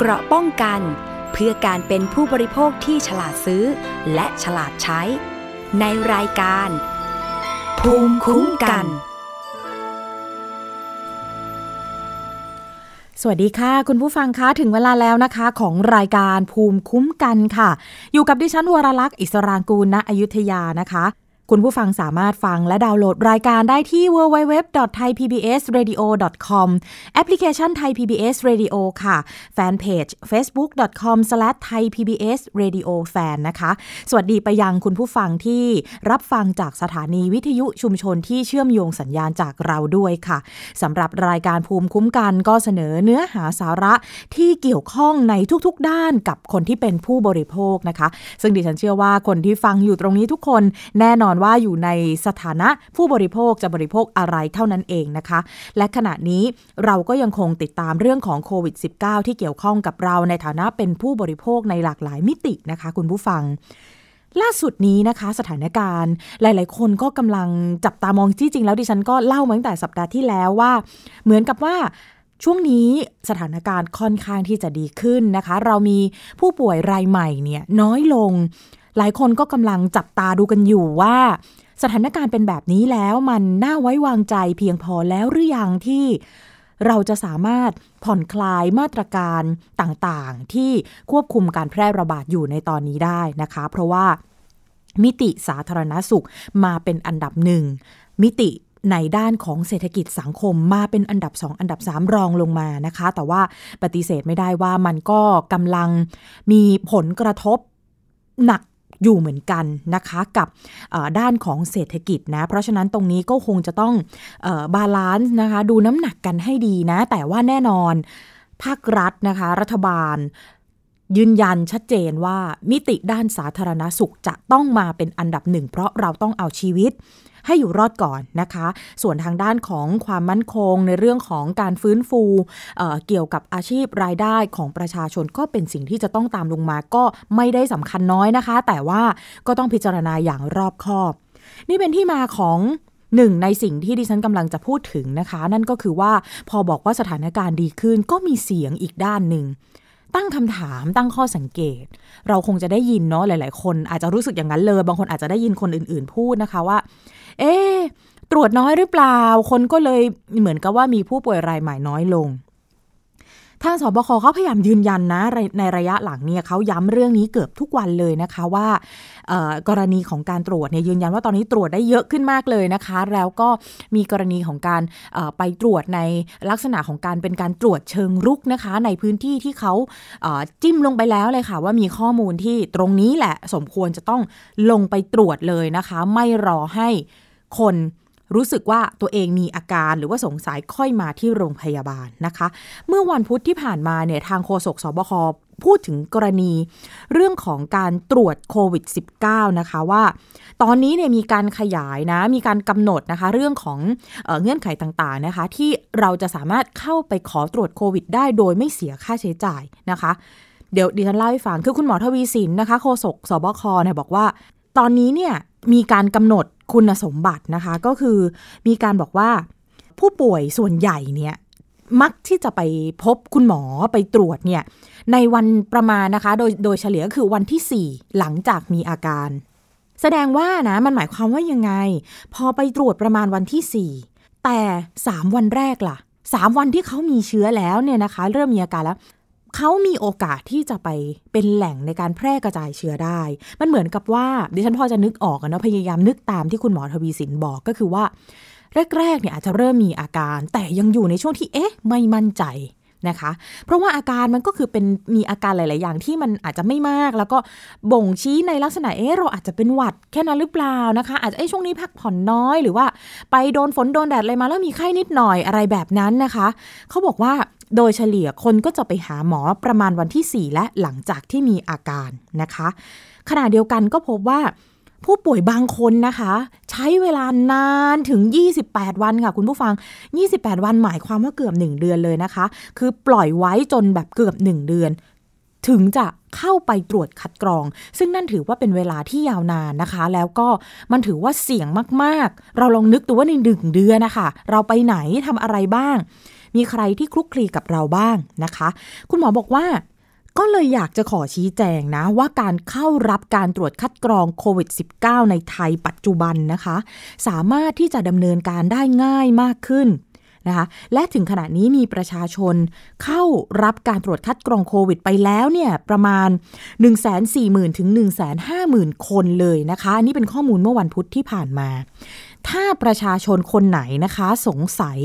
เกราะป้องกัน เพื่อการเป็นผู้บริโภคที่ฉลาดซื้อ และฉลาดใช้ ในรายการ ภูมิคุ้มกัน สวัสดีค่ะ คุณผู้ฟังคะถึงเวลาแล้วนะคะ ของรายการภูมิคุ้มกันค่ะ อยู่กับดิฉันวรลักษณ์อิสรางกูลณอยุธยานะคะ คุณผู้ฟังสามารถฟังและดาวน์โหลดรายการได้ที่ www.thaipbsradio.com แอปพลิเคชัน Thai PBS Radio ค่ะ แฟนเพจ facebook.com/thaipbsradiofan นะคะ สวัสดีไปยังคุณผู้ฟังที่รับฟังจากสถานีวิทยุชุมชนที่เชื่อมโยงสัญญาณจากเราด้วยค่ะสำหรับรายการภูมิคุ้มกันก็เสนอเนื้อหาสาระที่เกี่ยวข้องในทุกๆ ด้านกับคนที่เป็นผู้บริโภคนะคะ ซึ่งดิฉันเชื่อว่าคนที่ฟังอยู่ตรงนี้ทุกคนแน่นอนว่าอยู่ในสถานะผู้บริโภคจะบริโภคอะไรเท่านั้นเองนะคะ และขณะนี้เราก็ยังคงติดตามเรื่องของโควิด -19 ที่เกี่ยวข้องกับเราในฐานะเป็นผู้บริโภคในหลากหลายมิตินะคะ คุณผู้ฟังล่าสุดนี้นะคะสถานการณ์หลาย ๆ คนก็กำลังจับตามองที่จริงแล้วดิฉันก็เล่ามาตั้งแต่สัปดาห์ที่แล้วว่า เหมือนกับว่าช่วงนี้สถานการณ์ค่อนข้างที่จะดีขึ้นนะคะ เรามีผู้ป่วยรายใหม่เนี่ยน้อยลง หลายคนก็กำลังจับตาดูกันอยู่ว่า สถานการณ์เป็นแบบนี้แล้วมันน่าไว้วางใจเพียงพอแล้วหรือยังที่เราจะสามารถผ่อนคลายมาตรการต่างๆ ที่ควบคุมการแพร่ระบาดอยู่ในตอนนี้ได้นะคะ เพราะว่ามิติสาธารณสุขมาเป็นอันดับหนึ่งมิติในด้านของเศรษฐกิจสังคมมาเป็นอันดับ 2 อันดับ 3 รองลงมานะคะ แต่ว่าปฏิเสธไม่ได้ว่ามันก็กำลังมีผลกระทบหนัก อยู่เหมือนกันนะคะกับด้านของเศรษฐกิจนะ เพราะฉะนั้นตรงนี้ก็คงจะต้อง balance นะคะดูน้ำหนักกันให้ดีนะ แต่ว่าแน่นอนภาครัฐนะคะ รัฐบาลยืนยันชัดเจนว่ามิติด้านสาธารณสุขจะต้องมาเป็นอันดับหนึ่ง เพราะเราต้องเอาชีวิต ให้อยู่รอดก่อนนะคะ ส่วนทางด้านของความมั่นคงในเรื่องของการฟื้นฟูเเกี่ยวกับอาชีพรายได้ของประชาชนก็เป็นสิ่งที่จะต้องตามลงมาก็ไม่ได้สำคัญน้อยนะคะ แต่ว่าก็ต้องพิจารณาอย่างรอบคอบ นี่เป็นที่มาของหนึ่งในสิ่งที่ดิฉันกำลังจะพูดถึงนะคะ นั่นก็คือว่าพอบอกว่าสถานการณ์ดีขึ้นก็มีเสียงอีกด้านหนึ่ง ตั้งคำถามตั้งข้อสังเกต เราคงจะได้ยินเนาะหลาย ๆ คนอาจจะรู้สึกอย่างนั้นเลย บางคนอาจจะได้ยินคนอื่น ๆ พูดนะคะว่า เอ๊ตรวจน้อยหรือเปล่า คนก็เลยเหมือนกับว่ามีผู้ป่วยรายใหม่น้อยลง ทางสบคเขาพยายามยืนยันนะ ในระยะหลังเนี่ยเขาย้ำเรื่องนี้เกือบทุกวันเลยนะคะว่ากรณีของการตรวจเนี่ยยืนยันว่าตอนนี้ตรวจได้เยอะขึ้นมากเลยนะคะ แล้วก็มีกรณีของการไปตรวจในลักษณะของการเป็นการตรวจเชิงรุกนะคะ ในพื้นที่ที่เขาจิ้มลงไปแล้วเลยค่ะ ว่ามีข้อมูลที่ตรงนี้แหละสมควรจะต้องลงไปตรวจเลยนะคะ ไม่รอให้ คนรู้สึกว่าตัวเองมีอาการหรือว่าสงสัยค่อยมาที่โรงพยาบาลนะคะ เมื่อวันพุธที่ผ่านมาเนี่ยทางโฆษกสบคพูดถึงกรณีเรื่องของการตรวจโควิด -19 นะคะว่า ตอนนี้เนี่ยมีการขยายนะ มีการกำหนดนะคะ เรื่องของเออเงื่อนไขต่างๆนะคะ ที่เราจะสามารถเข้าไปขอตรวจโควิด ได้โดยไม่เสียค่าใช้จ่ายนะคะ เดี๋ยวดิฉันเล่าให้ฟังคือคุณหมอทวีสินนะคะโฆษกสบคเนี่ยบอกว่า ตอนนี้เนี่ยมีการกำหนด คุณสมบัตินะคะ ก็คือมีการบอกว่าผู้ป่วยส่วนใหญ่เนี่ยมักที่จะไปพบคุณหมอไปตรวจเนี่ยในวันประมาณนะคะ โดยโดยเฉลี่ยก็คือวันที่ 4 หลังจากมีอาการ แสดงว่านะมันหมายความว่ายังไง พอไปตรวจประมาณวันที่ 4 แต่ 3 วันแรกล่ะ 3 วันที่เขามีเชื้อแล้วเนี่ยนะคะ เริ่มมีอาการแล้ว เขามีโอกาสที่จะไปเป็นแหล่งในการแพร่กระจายเชื้อได้ มันเหมือนกับว่าดิฉันพอจะนึกออกนะพยายามนึกตามที่คุณหมอทวีสินบอกก็คือว่า แรกๆเนี่ยอาจจะเริ่มมีอาการ แต่ยังอยู่ในช่วงที่เอ๊ะไม่มั่นใจนะคะ เพราะว่าอาการมันก็คือเป็นมีอาการหลาย ๆ อย่างที่มันอาจจะไม่มาก แล้วก็บ่งชี้ในลักษณะเอ๊ะเราอาจจะเป็นหวัดแค่นั้นหรือเปล่านะคะ อาจจะเอ๊ะช่วงนี้พักผ่อนน้อยหรือว่า ไปโดนฝนโดนแดดอะไรมาแล้วมีไข้นิดหน่อยอะไรแบบนั้นนะคะเขาบอกว่า โดยเฉลี่ยคนก็จะไปหาหมอประมาณวันที่ 4 และหลังจากที่มีอาการนะคะ ขณะเดียวกันก็พบว่าผู้ป่วยบางคนนะคะ ใช้เวลานานถึง 28 วันค่ะ คุณผู้ฟัง 28 วันหมายความว่าเกือบ 1 เดือนเลยนะคะ คือปล่อยไว้จนแบบเกือบ 1 เดือน ถึงจะเข้าไปตรวจคัดกรอง ซึ่งนั่นถือว่าเป็นเวลาที่ยาวนานนะคะ แล้วก็มันถือว่าเสี่ยงมาก ๆ เราลองนึกดูว่าในหนึ่งเดือนนะคะ เราไปไหนทำอะไรบ้าง มีใครที่คลุกคลีกับเราบ้างนะคะ คุณหมอบอกว่าก็เลยอยากจะขอชี้แจงนะ ว่าการเข้ารับการตรวจคัดกรองโควิด -19 ในไทยปัจจุบันนะคะ สามารถที่จะดำเนินการได้ง่ายมากขึ้นนะคะ และถึงขณะนี้มีประชาชนเข้ารับการตรวจคัดกรองโควิดไปแล้วเนี่ยประมาณ 140,000 ถึง 150,000 คนเลยนะคะนนี้เป็นข้อมูลเมื่อวันพุธที่ผ่านมา ถ้าประชาชนคนไหนนะคะ สงสัย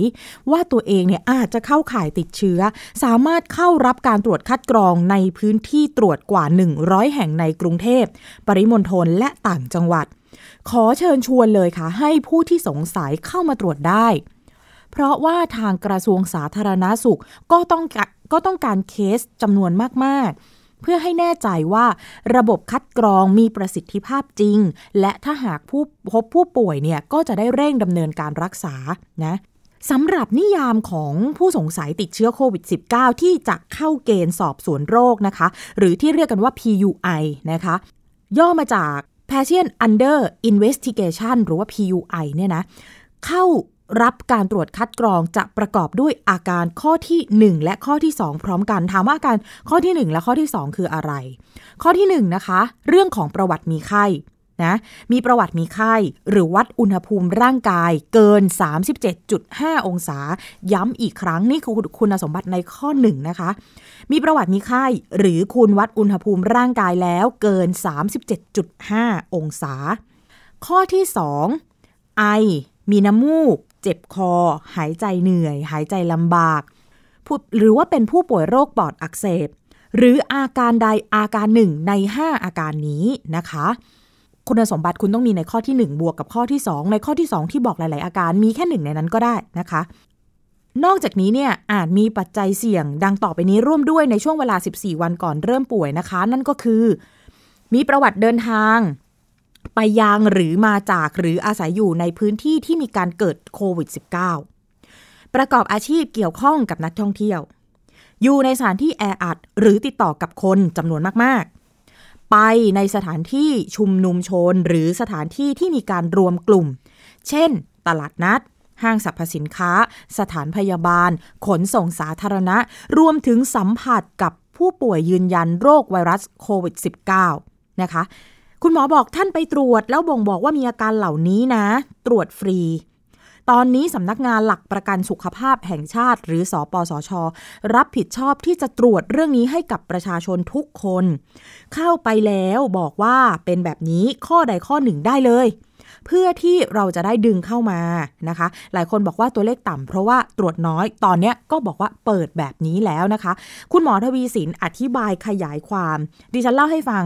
ว่าตัวเองเนี่ยอาจจะเข้าข่ายติดเชื้อ สามารถเข้ารับการตรวจคัดกรองในพื้นที่ตรวจกว่า 100 แห่งในกรุงเทพ ปริมณฑลและต่างจังหวัด ขอเชิญชวนเลยค่ะ ให้ผู้ที่สงสัยเข้ามาตรวจได้ เพราะว่าทางกระทรวงสาธารณาสุขก็ต้องก็ต้องการเคสจำนวนมากๆ เพื่อให้แน่ใจว่าระบบคัดกรองมีประสิทธิภาพจริง และถ้าหากผู้พบผู้ป่วยเนี่ยก็จะได้เร่งดำเนินการรักษานะสำหรับนิยามของผู้สงสัยติดเชื้อโควิด -19 ที่จะเข้าเกณฑ์สอบสวนโรคนะคะ หรือที่เรียกกันว่า PUI นะคะ ย่อมาจาก Patient Under Investigation หรือว่า PUI เนี่ยนะ เข้า รับการตรวจคัดกรองจะประกอบด้วยอาการข้อที่ 1 และข้อที่ 2 พร้อมกัน ถามว่าอาการข้อที่ 1 และข้อที่ 2 คืออะไร ข้อที่1นนะคะ เรื่องของประวัติมีไข้นะมีประวัติมีไข้หรือวัดอุณหภูมิร่างกายเกิน 37.5 องศา ย้ำอีกครั้งนี่คือคุณสมบัติในข้อ1นะคะ มีประวัติมีไข้หรือคุณวัดอุณหภูมิร่างกายแล้วเกิน 37.5 องศา ข้อที่ 2 ไอ มีน้ำมูก เจ็บคอ หายใจเหนื่อย หายใจลำบาก หรือว่าเป็นผู้ป่วยโรคปอดอักเสบ หรืออาการใดอาการหนึ่งใน 5 อาการนี้นะคะ คุณสมบัติคุณต้องมีในข้อที่ 1 บวกกับข้อที่ 2 ในข้อที่ 2 ที่บอกหลาย ๆ อาการมีแค่หนึ่งในนั้นก็ได้นะคะ นอกจากนี้เนี่ยอาจมีปัจจัยเสี่ยง ดังต่อไปนี้ร่วมด้วยในช่วงเวลา 14 วันก่อนเริ่มป่วยนะคะ นั่นก็คือ มีประวัติเดินทาง ไปยังหรือมาจากหรืออาศัยอยู่ในพื้นที่ที่มีการเกิดโควิด -19 ประกอบอาชีพเกี่ยวข้องกับนักท่องเที่ยว อยู่ในสถานที่แออัดหรือติดต่อกับคนจำนวนมากๆ ไปในสถานที่ชุมนุมชนหรือสถานที่ที่มีการรวมกลุ่ม เช่น ตลาดนัด ห้างสรรพสินค้า สถานพยาบาล ขนส่งสาธารณะ รวมถึงสัมผัสกับผู้ป่วยยืนยันโรคไวรัสโควิด -19 นะคะ คุณหมอบอกท่านไปตรวจแล้วบ่งบอกว่ามีอาการเหล่านี้นะ ตรวจฟรี ตอนนี้สำนักงานหลักประกันสุขภาพแห่งชาติ หรือสอปสชรับผิดชอบที่จะตรวจเรื่องนี้ให้กับประชาชนทุกคน เข้าไปแล้วบอกว่าเป็นแบบนี้ข้อใดข้อหนึ่งได้เลย เพื่อที่เราจะได้ดึงเข้ามานะคะ หลายคนบอกว่าตัวเลขต่ำเพราะว่าตรวจน้อยตอนนี้ก็บอกว่าเปิดแบบนี้แล้วนะคะ คุณหมอทวีสินอธิบายขยายความ ดิฉันเล่าให้ฟัง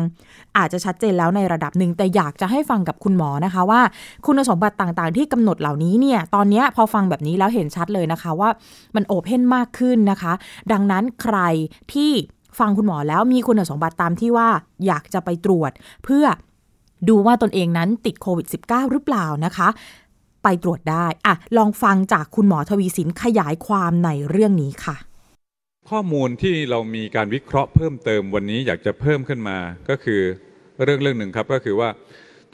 อาจจะชัดเจนแล้วในระดับหนึ่งแต่อยากจะให้ฟังกับคุณหมอนะคะว่า คุณสมบัติต่างๆ ที่กำหนดเหล่านี้เนี่ยตอนนี้พอฟังแบบนี้แล้วเห็นชัดเลยนะคะว่ามันโอเพนมากขึ้นนะคะ ดังนั้นใครที่ฟังคุณหมอแล้วมีคุณสมบัติตามที่ว่าอยากจะไปตรวจเพื่อ ดูว่าตนเองนั้นติดโควิด -19 หรือเปล่านะคะ ไปตรวจได้อะลองฟังจากคุณหมอทวีสินขยายความในเรื่องนี้ค่ะ ข้อมูลที่เรามีการวิเคราะห์เพิ่มเติมวันนี้อยากจะเพิ่มขึ้นมาก็คือเรื่องเรื่องหนึ่งครับก็คือว่า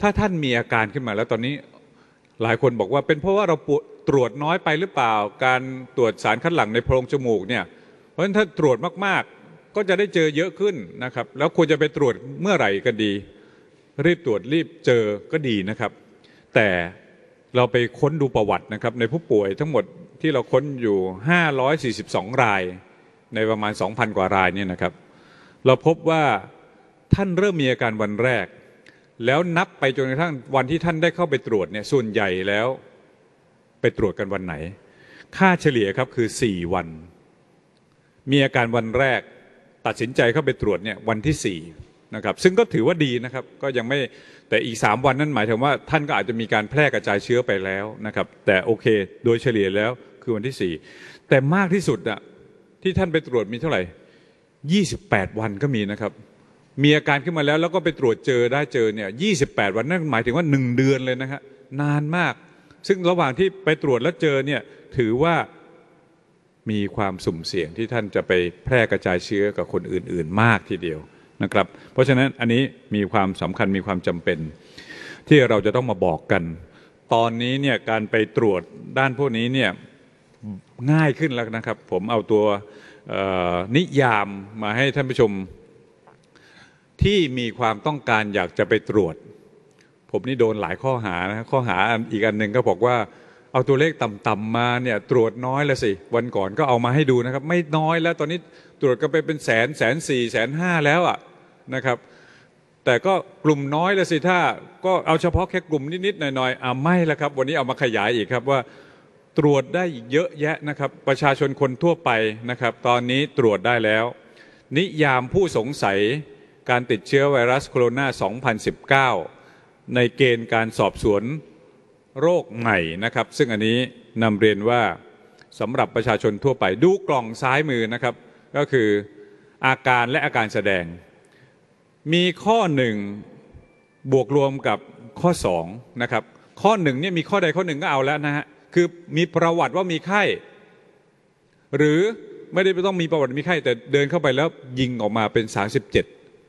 ถ้าท่านมีอาการขึ้นมาแล้วตอนนี้หลายคนบอกว่าเป็นเพราะว่าเราตรวจน้อยไปหรือเปล่า การตรวจสารคัดหลั่งในโพรงจมูกเนี่ยเพราะฉะนั้นถ้าตรวจมากๆ ก็จะได้เจอเยอะขึ้นนะครับ แล้วควรจะไปตรวจเมื่อไหร่ก็ดี รีบตรวจรีบเจอก็ดีนะครับ แต่เราไปค้นดูประวัตินะครับ ในผู้ป่วยทั้งหมดที่เราค้นอยู่ 542 ราย ในประมาณ 2,000 กว่ารายเนี่ยนะครับ เราพบว่าท่านเริ่มมีอาการวันแรก แล้วนับไปจนกระทั่งวันที่ท่านได้เข้าไปตรวจเนี่ยส่วนใหญ่แล้วไปตรวจกันวันไหน ค่าเฉลี่ยครับคือ 4 วัน มีอาการวันแรก ตัดสินใจเข้าไปตรวจเนี่ยวันที่ 4 นะครับซึ่งก็ถือว่าดีนะครับก็ยังไม่แต่อีก 3 วันนั้นหมายถึงว่าท่านก็อาจจะมีการแพร่กระจายเชื้อไปแล้วนะครับแต่โอเคโดยเฉลี่ยแล้วคือวันที่ 4 แต่มากที่สุดอะที่ท่านไปตรวจมีเท่าไหร่ 28 วันก็มีนะครับ มีอาการขึ้นมาแล้วแล้วก็ไปตรวจเจอได้เจอเนี่ย28 วันนั่นหมายถึงว่า 1 เดือนเลยนะฮะนานมาก ซึ่งระหว่างที่ไปตรวจแล้วเจอเนี่ยถือว่ามีความสุ่มเสี่ยงที่ท่านจะไปแพร่กระจายเชื้อกับคนอื่น ๆ มากทีเดียว นะครับ เพราะฉะนั้นอันนี้มีความสำคัญมีความจำเป็น ที่เราจะต้องมาบอกกัน ตอนนี้เนี่ยการไปตรวจด้านพวกนี้เนี่ยง่ายขึ้นแล้วนะครับ ผมเอาตัวนิยามมาให้ท่านผู้ชม ที่มีความต้องการอยากจะไปตรวจ ผมนี่โดนหลายข้อหานะข้อหาอีกอันหนึ่งก็บอกว่าเอาตัวเลขต่ำๆมาเนี่ยตรวจน้อยแล้วสิ วันก่อนก็เอามาให้ดูนะครับ ไม่น้อยแล้วตอนนี้ ตรวจกันไปเป็นแสนแสนสี่แสนห้าแล้วอะนะครับ แต่ก็กลุ่มน้อยแล้วสิถ้าก็เอาเฉพาะแค่กลุ่มนิดๆหน่อยๆอ่าไม่แล้วครับ วันนี้เอามาขยายอีกครับว่าตรวจได้เยอะแยะนะครับ ประชาชนคนทั่วไปนะครับ ตอนนี้ตรวจได้แล้ว นิยามผู้สงสัยการติดเชื้อไวรัสโคโรนา 2019 ในเกณฑ์การสอบสวนโรคใหม่นะครับ ซึ่งอันนี้นำเรียนว่าสำหรับประชาชนทั่วไปดูกล่องซ้ายมือนะครับ ก็คืออาการและอาการแสดง มีข้อหนึ่งบวกรวมกับข้อสองนะครับ ข้อหนึ่งเนี่ยมีข้อใดข้อหนึ่งก็เอาแล้วนะฮะคือมีประวัติว่ามีไข้ หรือไม่ได้ต้องมีประวัติมีไข้ แต่เดินเข้าไปแล้วยิงออกมาเป็น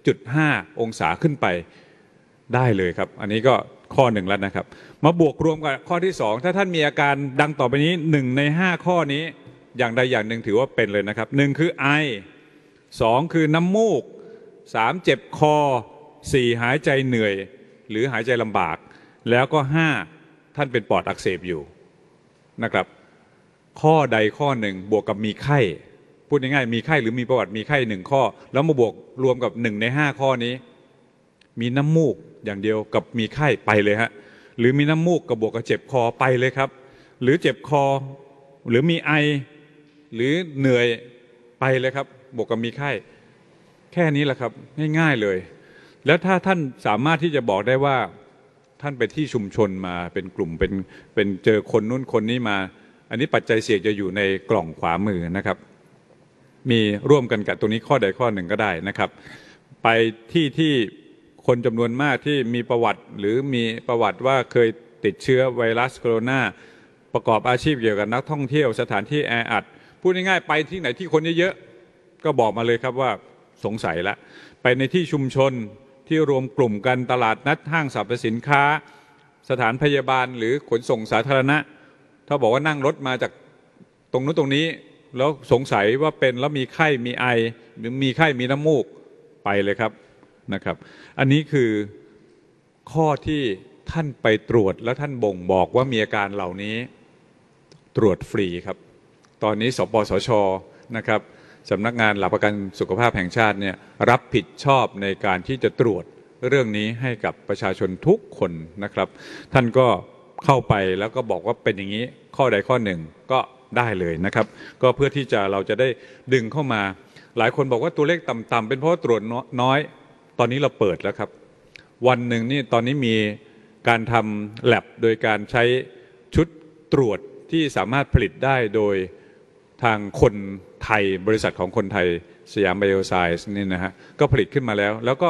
37.5 องศาขึ้นไปได้เลยครับ อันนี้ก็ข้อหนึ่งแล้วนะครับ มาบวกรวมกับข้อที่สองถ้าท่านมีอาการดังต่อไปนี้หนึ่งในห้าข้อนี้ อย่างใดอย่างหนึ่งถือว่าเป็นเลยนะครับหนึ่งคือไอสองคือน้ำมูกสามเจ็บคอสี่หายใจเหนื่อย หรือหายใจลำบาก แล้วก็ห้าท่านเป็นปอดอักเสบอยู่นะครับ ข้อใดข้อหนึ่งบวกกับมีไข้ พูดง่ายๆมีไข้หรือมีประวัติมีไข้หนึ่งข้อ แล้วมาบวกรวมกับหนึ่งในห้าข้อนี้ มีน้ำมูกอย่างเดียวกับมีไข้ไปเลยฮะหรือมีน้ำมูกกับบวกกับเจ็บคอไปเลยครับ หรือเจ็บคอหรือมีไอ หรือเหนื่อยไปเลยครับ บวกกับมีไข้แค่นี้แหละครับง่ายๆเลย แล้วถ้าท่านสามารถที่จะบอกได้ว่าท่านไปที่ชุมชนมาเป็นกลุ่มเป็นเป็นเจอคนนู้นคนนี้มา อันนี้ปัจจัยเสี่ยงจะอยู่ในกล่องขวามือนะครับ มีร่วมกันกับตรงนี้ข้อใดข้อหนึ่งก็ได้นะครับ ไปที่ที่คนจำนวนมากที่มีประวัติหรือมีประวัติว่าเคยติดเชื้อไวรัสโคโรนาประกอบอาชีพเกี่ยวกับนักท่องเที่ยวสถานที่แออัด พูดง่ายๆไปที่ไหนที่คนเยอะๆก็บอกมาเลยครับว่าสงสัยละไปในที่ชุมชนที่รวมกลุ่มกันตลาดนัดห้างสรรพสินค้า สถานพยาบาลหรือขนส่งสาธารณะ ถ้าบอกว่านั่งรถมาจากตรงนู้นตรงนี้ แล้วสงสัยว่าเป็นแล้วมีไข้มีไอหรือมีไข้มีน้ำมูกไปเลยครับนะครับ อันนี้คือข้อที่ท่านไปตรวจแล้วท่านบ่งบอกว่ามีอาการเหล่านี้ตรวจฟรีครับ ตอนนี้สปสชนะครับสำนักงานหลักประกันสุขภาพแห่งชาติเนี่ยรับผิดชอบในการที่จะตรวจเรื่องนี้ให้กับประชาชนทุกคนนะครับ ท่านก็เข้าไปแล้วก็บอกว่าเป็นอย่างนี้ข้อใดข้อหนึ่งก็ได้เลยนะครับ ก็เพื่อที่จะเราจะได้ดึงเข้ามา หลายคนบอกว่าตัวเลขต่ำๆเป็นเพราะตรวจน้อย ตอนนี้เราเปิดแล้วครับ วันหนึ่งนี่ตอนนี้มีการทำแลบโดยการใช้ชุดตรวจที่สามารถผลิตได้โดย ทางคนไทยบริษัทของคนไทยสยามไบโอไซส์นี่นะฮะก็ผลิตขึ้นมาแล้ว แล้วก็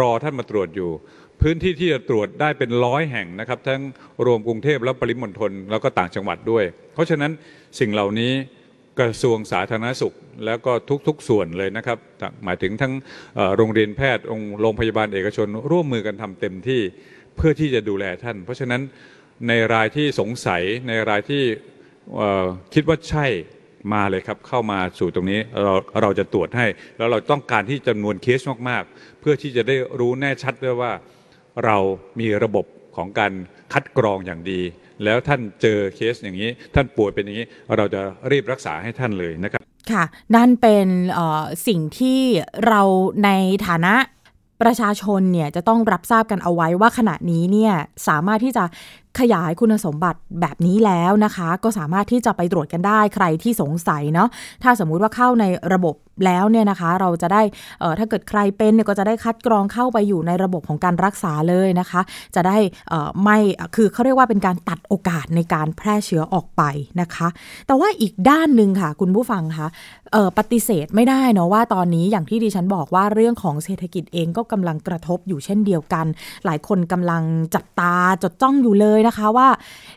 รอท่านมาตรวจอยู่ พื้นที่ที่จะตรวจได้เป็นร้อยแห่งนะครับ ทั้งรวมกรุงเทพและปริมณฑลแล้วก็ต่างจังหวัดด้วย เพราะฉะนั้นสิ่งเหล่านี้กระทรวงสาธารณสุข แล้วก็ทุกๆส่วนเลยนะครับหมายถึงทั้งโรงเรียนแพทย์องค์โรงพยาบาลเอกชน ร่วมมือกันทำเต็มที่เพื่อที่จะดูแลท่าน เพราะฉะนั้นในรายที่สงสัยในรายที่คิดว่าใช่ มาเลยครับ เข้ามาสู่ตรงนี้เราเราจะตรวจให้ แล้วเราต้องการที่จำนวนเคสมากๆ เพื่อที่จะได้รู้แน่ชัดด้วยว่าเรามีระบบของการคัดกรองอย่างดี แล้วท่านเจอเคสอย่างนี้ ท่านป่วยเป็นอย่างนี้ เราจะรีบรักษาให้ท่านเลยนะครับ ค่ะ นั่นเป็นสิ่งที่เราในฐานะประชาชนเนี่ยจะต้องรับทราบกันเอาไว้ว่าขณะนี้เนี่ยสามารถที่จะ ขยายคุณสมบัติแบบนี้แล้วนะคะ ก็สามารถที่จะไปตรวจกันได้ใครที่สงสัยเนาะถ้าสมมุติว่าเข้าในระบบแล้วเนี่ยนะคะ เราจะได้ถ้าเกิดใครเป็นเนี่ยก็จะได้คัดกรองเข้าไปอยู่ในระบบของการรักษาเลยนะคะ จะได้ไม่คือเขาเรียกว่าเป็นการตัดโอกาสในการแพร่เชื้อออกไปนะคะ แต่ว่าอีกด้านหนึ่งค่ะ คุณผู้ฟังคะปฏิเสธไม่ได้เนาะว่าตอนนี้อย่างที่ดิฉันบอกว่าเรื่องของเศรษฐกิจเองก็กำลังกระทบอยู่เช่นเดียวกัน หลายคนกำลังจับตาจดจ้องอยู่เลยนะคะว่า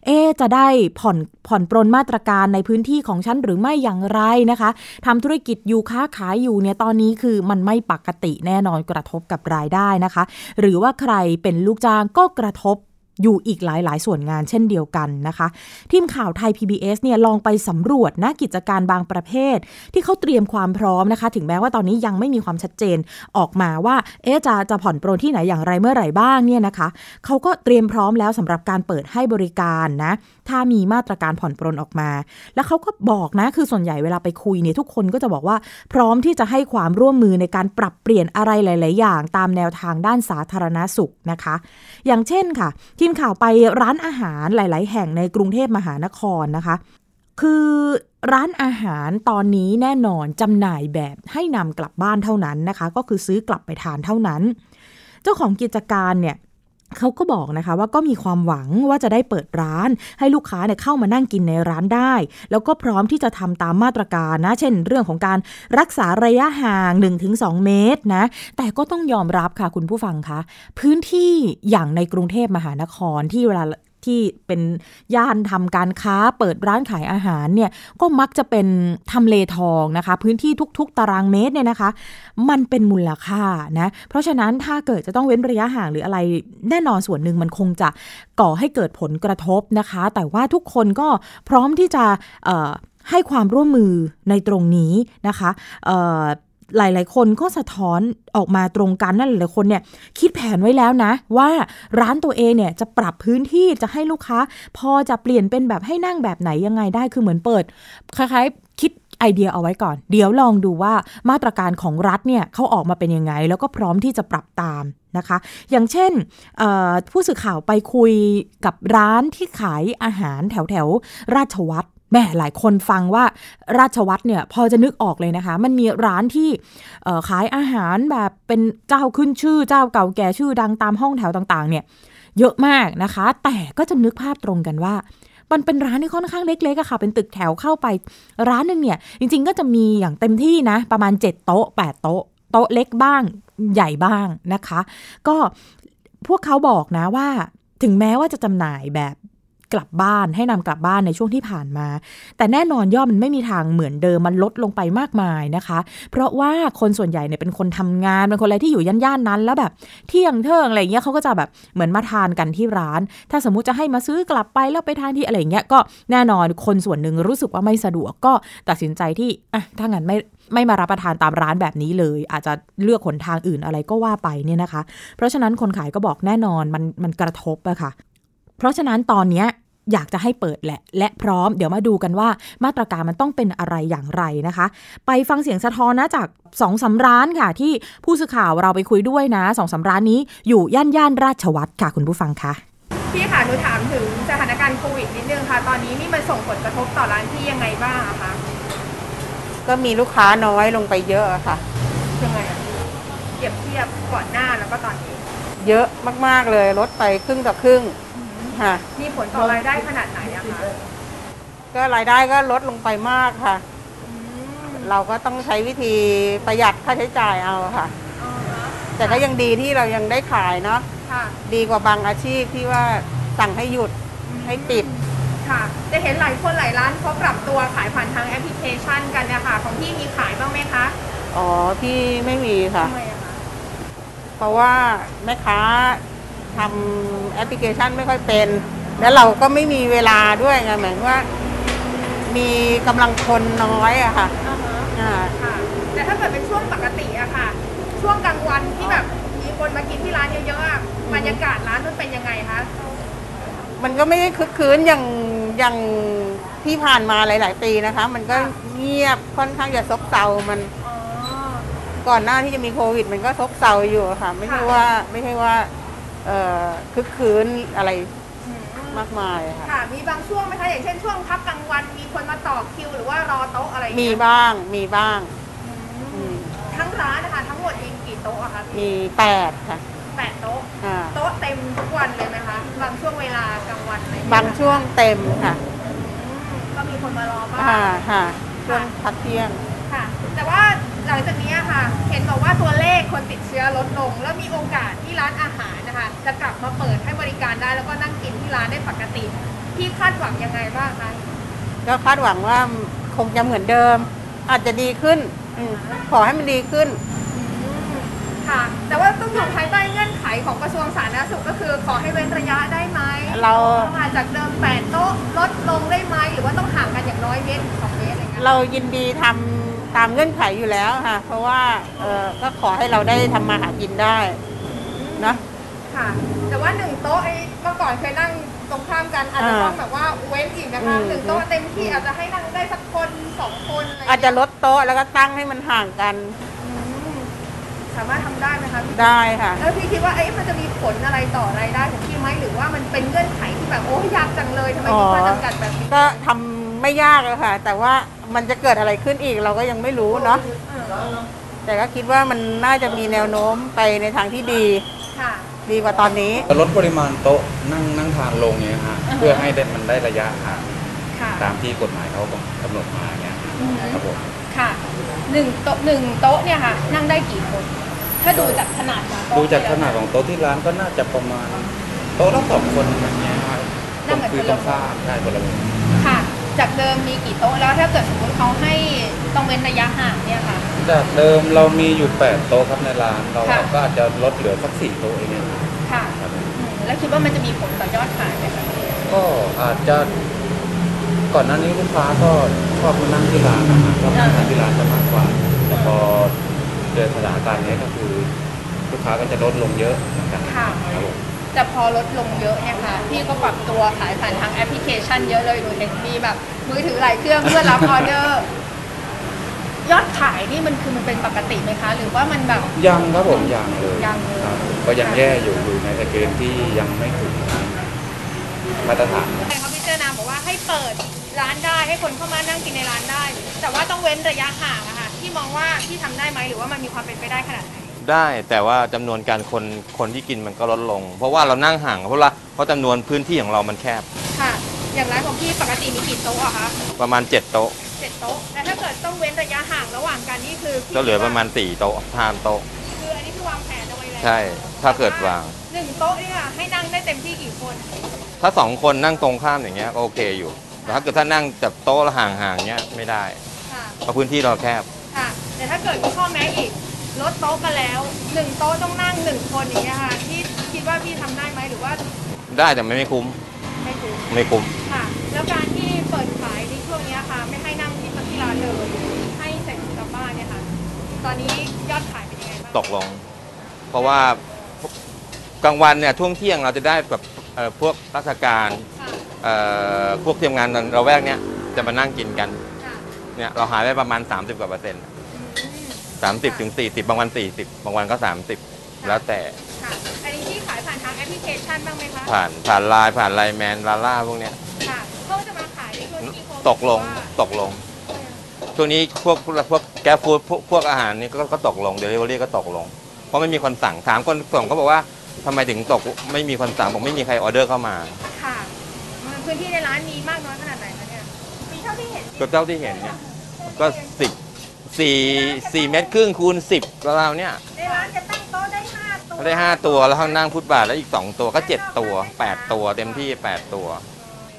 เอ๊จะได้ผ่อนผ่อนปรนมาตรการในพื้นที่ของฉันหรือไม่อย่างไรนะคะทำธุรกิจอยู่ค้าขายอยู่เนี่ยตอนนี้คือมันไม่ปกติแน่นอนกระทบกับรายได้นะคะ หรือว่าใครเป็นลูกจ้างก็กระทบ อยู่อีกหลาย ๆ ส่วนงานเช่นเดียวกันนะคะ ทีมข่าวไทย PBS เนี่ยลองไปสำรวจนะกิจการบางประเภท ที่เขาเตรียมความพร้อมนะคะ ถึงแม้ว่าตอนนี้ยังไม่มีความชัดเจนออกมาว่า เอ๊ะจะจะผ่อนปรนที่ไหนอย่างไรเมื่อไหร่บ้างเนี่ยนะคะเขาก็เตรียมพร้อมแล้วสำหรับการเปิดให้บริการนะถ้ามีมาตรการผ่อนปรนออกมา แล้วเขาก็บอกนะคือส่วนใหญ่เวลาไปคุยเนี่ยทุกคนก็จะบอกว่าพร้อมที่จะให้ความร่วมมือในการปรับเปลี่ยนอะไรหลาย ๆ อย่าง ตามแนวทางด้านสาธารณสุขนะคะ อย่างเช่นค่ะทีมข่าวไปร้านอาหารหลาย ๆ แห่งในกรุงเทพมหานครนะคะ คือร้านอาหารตอนนี้แน่นอนจำหน่ายแบบให้นำกลับบ้านเท่านั้นนะคะ ก็คือซื้อกลับไปทานเท่านั้น เจ้าของกิจการเนี่ย เขาก็บอกนะคะว่าก็มีความหวังว่าจะได้เปิดร้าน ให้ลูกค้าเนี่ยเข้ามานั่งกินในร้านได้ แล้วก็พร้อมที่จะทำตามมาตรการนะ เช่น เรื่องของการรักษาระยะห่าง 1-2 เมตรนะ แต่ก็ต้องยอมรับค่ะคุณผู้ฟังคะ พื้นที่อย่างในกรุงเทพมหานครที่เวลา ที่เป็นย่านทำการค้าเปิดร้านขายอาหารเนี่ยก็มักจะเป็นทำเลทองนะคะ พื้นที่ทุก ๆ ตารางเมตรเนี่ยนะคะ มันเป็นมูลค่านะเพราะฉะนั้นถ้าเกิดจะต้องเว้นระยะห่างหรืออะไร แน่นอนส่วนหนึ่งมันคงจะก่อให้เกิดผลกระทบนะคะ แต่ว่าทุกคนก็พร้อมที่จะให้ความร่วมมือในตรงนี้นะคะ หลาย ๆ คนก็สะท้อนออกมาตรงกันนั่นหลายๆคนเนี่ยคิดแผนไว้แล้วนะ ว่าร้านตัวเองเนี่ยจะปรับพื้นที่จะให้ลูกค้า พอจะเปลี่ยนเป็นแบบให้นั่งแบบไหนยังไงได้คือเหมือนเปิดคล้ายๆคิดไอเดียเอาไว้ก่อน เดี๋ยวลองดูว่ามาตรการของรัฐเนี่ยเขาออกมาเป็นยังไง แล้วก็พร้อมที่จะปรับตามนะคะ อย่างเช่นผู้สื่อข่าวไปคุยกับร้านที่ขายอาหารแถวแถวราชวัตร แม่หลายคนฟังว่าราชวัตรเนี่ยพอจะนึกออกเลยนะคะ มันมีร้านที่ขายอาหารแบบเป็นเจ้าขึ้นชื่อเจ้าเก่าแก่ชื่อดังตามห้องแถวต่างๆ เนี่ย เยอะมากนะคะ แต่ก็จะนึกภาพตรงกันว่า มันเป็นร้านที่ค่อนข้างเล็กๆอะค่ะ เป็นตึกแถวเข้าไปร้านหนึ่งเนี่ย จริง ๆ ก็จะมีอย่างเต็มที่นะ ประมาณ 7 โต๊ะ 8 โต๊ะ โต๊ะเล็กบ้างใหญ่บ้างนะคะ ก็พวกเขาบอกนะว่าถึงแม้ว่าจะจำหน่ายแบบ กลับบ้านให้นำกลับบ้านในช่วงที่ผ่านมา แต่แน่นอนยอดมันไม่มีทางเหมือนเดิมมันลดลงไปมากมายนะคะ เพราะว่าคนส่วนใหญ่เนี่ยเป็นคนทำงานเป็นคนอะไรที่อยู่ย่านๆนั้น แล้วแบบเที่ยงเทิงอะไรเงี้ยเขาก็จะแบบเหมือนมาทานกันที่ร้าน ถ้าสมมุติจะให้มาซื้อกลับไปแล้วไปทานที่อะไรเงี้ยก็แน่นอนคนส่วนหนึ่งรู้สึกว่าไม่สะดวกก็ตัดสินใจที่อะถ้างั้นไม่ไม่มารับประทานตามร้านแบบนี้เลย อาจจะเลือกหนทางอื่นอะไรก็ว่าไปเนี่ยนะคะ เพราะฉะนั้นคนขายก็บอกแน่นอนมันมันกระทบอะค่ะ เพราะฉะนั้นตอนนี้อยากจะให้เปิดแหละ และพร้อมเดี๋ยวมาดูกันว่ามาตรการมันต้องเป็นอะไรอย่างไรนะคะ ไปฟังเสียงสะท้อนนะจากสองสาร้านค่ะ ที่ผู้สื่อข่าวเราไปคุยด้วยนะสองสาร้านนี้อยู่ย่านย่านราชวัตรค่ะคุณผู้ฟังคะพี่ค่ะหนูถามถึงสถานการณ์โควิดนิดนึงค่ะ ตอนนี้นี่มันส่งผลกระทบต่อร้านที่ยังไงบ้างคะก็มีลูกค้าน้อยลงไปเยอะค่ะยังไงเปรียบเทียบก่อนหน้าแล้วก็ตอนนี้ เยอะมากๆเลยลดไปครึ่งต่อครึ่ง ค่ะ มีผลต่อรายได้ขนาดไหนอะคะก็รายได้ก็ลดลงไปมากค่ะเราก็ต้องใช้วิธีประหยัดค่าใช้จ่ายเอาค่ะแต่ก็ยังดีที่เรายังได้ขายเนาะดีกว่าบางอาชีพที่ว่าสั่งให้หยุดให้ปิด ค่ะจะเห็นหลายคนหลายร้านเขาปรับตัวขายผ่านทางแอปพลิเคชันกันเนี่ยค่ะของพี่มีขายบ้างไหมคะอ๋อพี่ไม่มีค่ะเพราะว่าแม่ค้า ทำแอปพลิเคชันไม่ค่อยเป็น แล้วเราก็ไม่มีเวลาด้วยไงหมายว่า มีกำลังคนน้อยอะค่ะอ่าค่ะ แต่ถ้าเกิดเป็นช่วงปกติอะค่ะ ช่วงกลางวันที่แบบมีคนมากินที่ร้านเยอะๆบรรยากาศร้านมันเป็นยังไงคะมันก็ไม่ได้คึกคืนอย่างอย่างที่ผ่านมาหลาย ๆ ปีนะคะ มันก็เงียบค่อนข้างจะซบเซามันก่อนหน้าที่จะมีโควิด มันก็ซบเซาอยู่ค่ะ ไม่ใช่ว่าไม่ใช่ว่า คึกคืนอะไรมากมายค่ะ ค่ะ มีบางช่วงไหมคะ อย่างเช่นช่วงพักกลางวัน มีคนมาต่อคิวหรือว่ารอโต๊ะอะไรมีบ้างมีบ้างทั้งร้านนะคะ ทั้งหมดเองกี่โต๊ะอะคะมีแปดค่ะแปดโต๊ะโต๊ะเต็มทุกวันเลยไหมคะ บางช่วงเวลากลางวันอะไรบางช่วงเต็มค่ะก็มีคนมารอบ้างค่ะช่วงพักเที่ยง ค่ะแต่ว่า หลังจากนี้ค่ะ เห็นบอกว่าตัวเลขคนติดเชื้อลดลง แล้วมีโอกาสที่ร้านอาหารนะคะ จะกลับมาเปิดให้บริการได้ แล้วก็นั่งกินที่ร้านได้ปกติพี่คาดหวังยังไงบ้างคะก็คาดหวังว่าคงจะเหมือนเดิม อาจจะดีขึ้นอขอให้มันดีขึ้นคค่ะ แต่ว่าต้องอยู่ภายใต้เงื่อนไขของกระทรวงสาธารณสุขก็คือ ขอให้เว้นระยะได้ไหมเราค่ะจากเดิม8โต๊ะลดลงได้ไหมหรือว่าต้องห่างกันอย่างน้อยเมตรถึงสองเมตรอะไรเงี้ยเรายินดีทำ ตามเงื่อนไขอยู่แล้วค่ะ เพราะว่าเออก็ขอให้เราได้ทำมาหากินได้เนอะ ค่ะ แต่ว่าหนึ่งโต๊ะไอ้เมื่อก่อนเคยนั่งตรงข้ามกันอาจจะต้องแบบว่าเว้นอีกนะคะอืม หนึ่งโต๊ะเต็มที่อาจจะให้นั่งได้สักคนสองคนอะไรเงี้ยอาจจะลดโต๊ะแล้วก็ตั้งให้มันห่างกันอืมสามารถทำได้ไหมคะพี่ได้ค่ะ แล้วพี่คิดว่าเอ๊ะมันจะมีผลอะไรต่อรายได้ของพี่ไหมหรือว่ามันเป็นเงื่อนไขที่แบบโอ้ยากจังเลยทำไมมีข้อจำกัดแบบนี้ก็ทำ ไม่ยากเลยค่ะ แต่ว่ามันจะเกิดอะไรขึ้นอีกเราก็ยังไม่รู้เนาะเออแต่ก็คิดว่ามันน่าจะมีแนวโน้มไปในทางที่ดี ค่ะ ดีกว่าตอนนี้ ลดปริมาณโต๊ะนั่งนั่งทานลงเนี่ยฮะอ่าฮะเพื่อให้ได้มันได้ระยะห่างค่ะ ตามที่กฎหมายเขากำหนดมาเนี่ยครับผมค่ะหนึ่งโต๊ะหนึ่งโต๊ะเนี่ยค่ะ นั่งได้กี่คน ถ้าดูจากขนาดของโต๊ะดูจากขนาดของโต๊ะที่ร้านก็น่าจะประมาณ โต๊ะละสองคนอย่างเงี้ยครับตรงคือตรงข้ามใช่คนละมุมค่ะ จากเดิมมีกี่โต๊ะแล้วถ้าเกิดสมมติเขาให้ต้องเว้นระยะห่างเนี่ยค่ะ จากเดิมเรามีอยู่แปดโต๊ะครับในร้าน เราค่ะ ก็อาจจะลดเหลือสักสี่โต๊ะเองเนี่ยค่ะครับอืมแล้วคิดว่ามันจะมีผลต่อยอดขายไหมคะก็อาจจะก่อนหน้านี้ลูกค้าก็ชอบมานั่งที่ร้านนะฮะชอบนั่งทานที่ร้านจะมากกว่า แต่พอเจอสถานการณ์นี้ก็คือ ลูกค้าก็จะลดลงเยอะเหมือนกันค่ะครับผม แต่พอลดลงเยอะเนี่ยค่ะพี่ก็ปรับตัวขายผ่านทางแอปพลิเคชันเยอะเลยดูเห็นมีแบบมือถือหลายเครื่องเพื่อรับออเดอร์ ยอดขายนี่มันคือมันเป็นปกติไหมคะ หรือว่ามันแบบ ยังครับผมยังเลยยังเลย ครับก็ยังแย่อยู่อยู่ในเกณฑ์ที่ยังไม่ถึงมาตรฐานใช่เขาพิจารณาบอกว่าให้เปิดร้านได้ให้คนเข้ามานั่งกินในร้านได้ แต่ว่าต้องเว้นระยะห่างอะค่ะที่มองว่าที่ทำได้ไหมหรือว่ามันมีความเป็นไปได้ขนาดไหน ได้แต่ว่าจำนวนการคนคนที่กินมันก็ลดลง เพราะว่าเรานั่งห่างเพราะว่าเพราะจำนวนพื้นที่ของเรามันแคบค่ะ อย่างร้านของพี่ปกติมีกี่โต๊ะอะคะประมาณ 7 โต๊ะเจ็ดโต๊ะแต่ถ้าเกิดต้องเว้นระยะห่างระหว่างกันนี่คือพี่ก็เหลือประมาณ4โต๊ะห้าโต๊ะ คืออันนี้คือวางแผนเอาไว้แล้วใช่ถ้าเกิดวาง หนึ่งโต๊ะเนี่ยค่ะให้นั่งได้เต็มที่กี่คน ถ้า2คนนั่งตรงข้ามอย่างเงี้ยก็โอเคอยู่แต่ถ้าเกิดถ้านั่งแบบโต๊ะละห่างๆเงี้ยไม่ได้ค่ะ เพราะพื้นที่เราแคบ ค่ะ แต่ถ้าเกิดมีข้อแม้อีก ลดโต๊ะกันแล้วหนึ่งโต๊ะต้องนั่งหนึ่งคนอย่างเงี้ยค่ะที่คิดว่าพี่ทำได้ไหมหรือว่าได้แต่ไม่คุ้ม ไม่ถูกไม่คุ้ม ค่ะ แล้วการที่เปิดขายในช่วงเนี้ยค่ะ ไม่ให้นั่งที่ที่ร้านเลย ให้ใส่ถุงกลับบ้านเนี่ยค่ะ ตอนนี้ยอดขายเป็นยังไงบ้างตกลง เพราะว่ากลางวันเนี่ยช่วงเที่ยงเราจะได้แบบเอ่อพวกราชการค่ะเอ่อพวกเตรียมงานเราแวกเนี้ยจะมานั่งกินกันค่ะเนี่ยเราหายไปประมาณ 30กว่าเปอร์เซ็นต์ อืม30ถึง40บางวัน40บางวันก็30แล้วแต่ค่ะอันนี้ที่ขายผ่านทางแอปพลิเคชันบ้างไหมคะผ่านผ่านไลน์ผ่าน LINE MAN ลาล่าพวกเนี้ยค่ะเขาจะมาขายในช่วงที่โควิดตกลงหรือว่าตกลงช่วงนี้พวกพวก GrabFood พวกพวกอาหารนี่ก็ก็ตกลงเดลิเวอรี่ก็ตกลง เพราะไม่มีคนสั่งถามคนส่งเขาบอกว่าทำไมถึงตกไม่มีคนสั่งผมไม่มีใครออเดอร์เข้ามาค่ะมันพื้นที่ในร้านมีมากน้อยขนาดไหนคะเนี่ยมีเท่าที่เห็นก็เท่าที่เห็นเนี่ยก็สิบ สี่สี่เมตรครึ่งคูณสิบราวๆเนี่ยในร้านจะตั้งโต๊ะได้ห้าตัวได้ห้าตัวแล้วข้างนั่งฟุตบาทแล้วอีกสองตัวก็เจ็ดตัวแปดตัวเต็มที่แปดตัว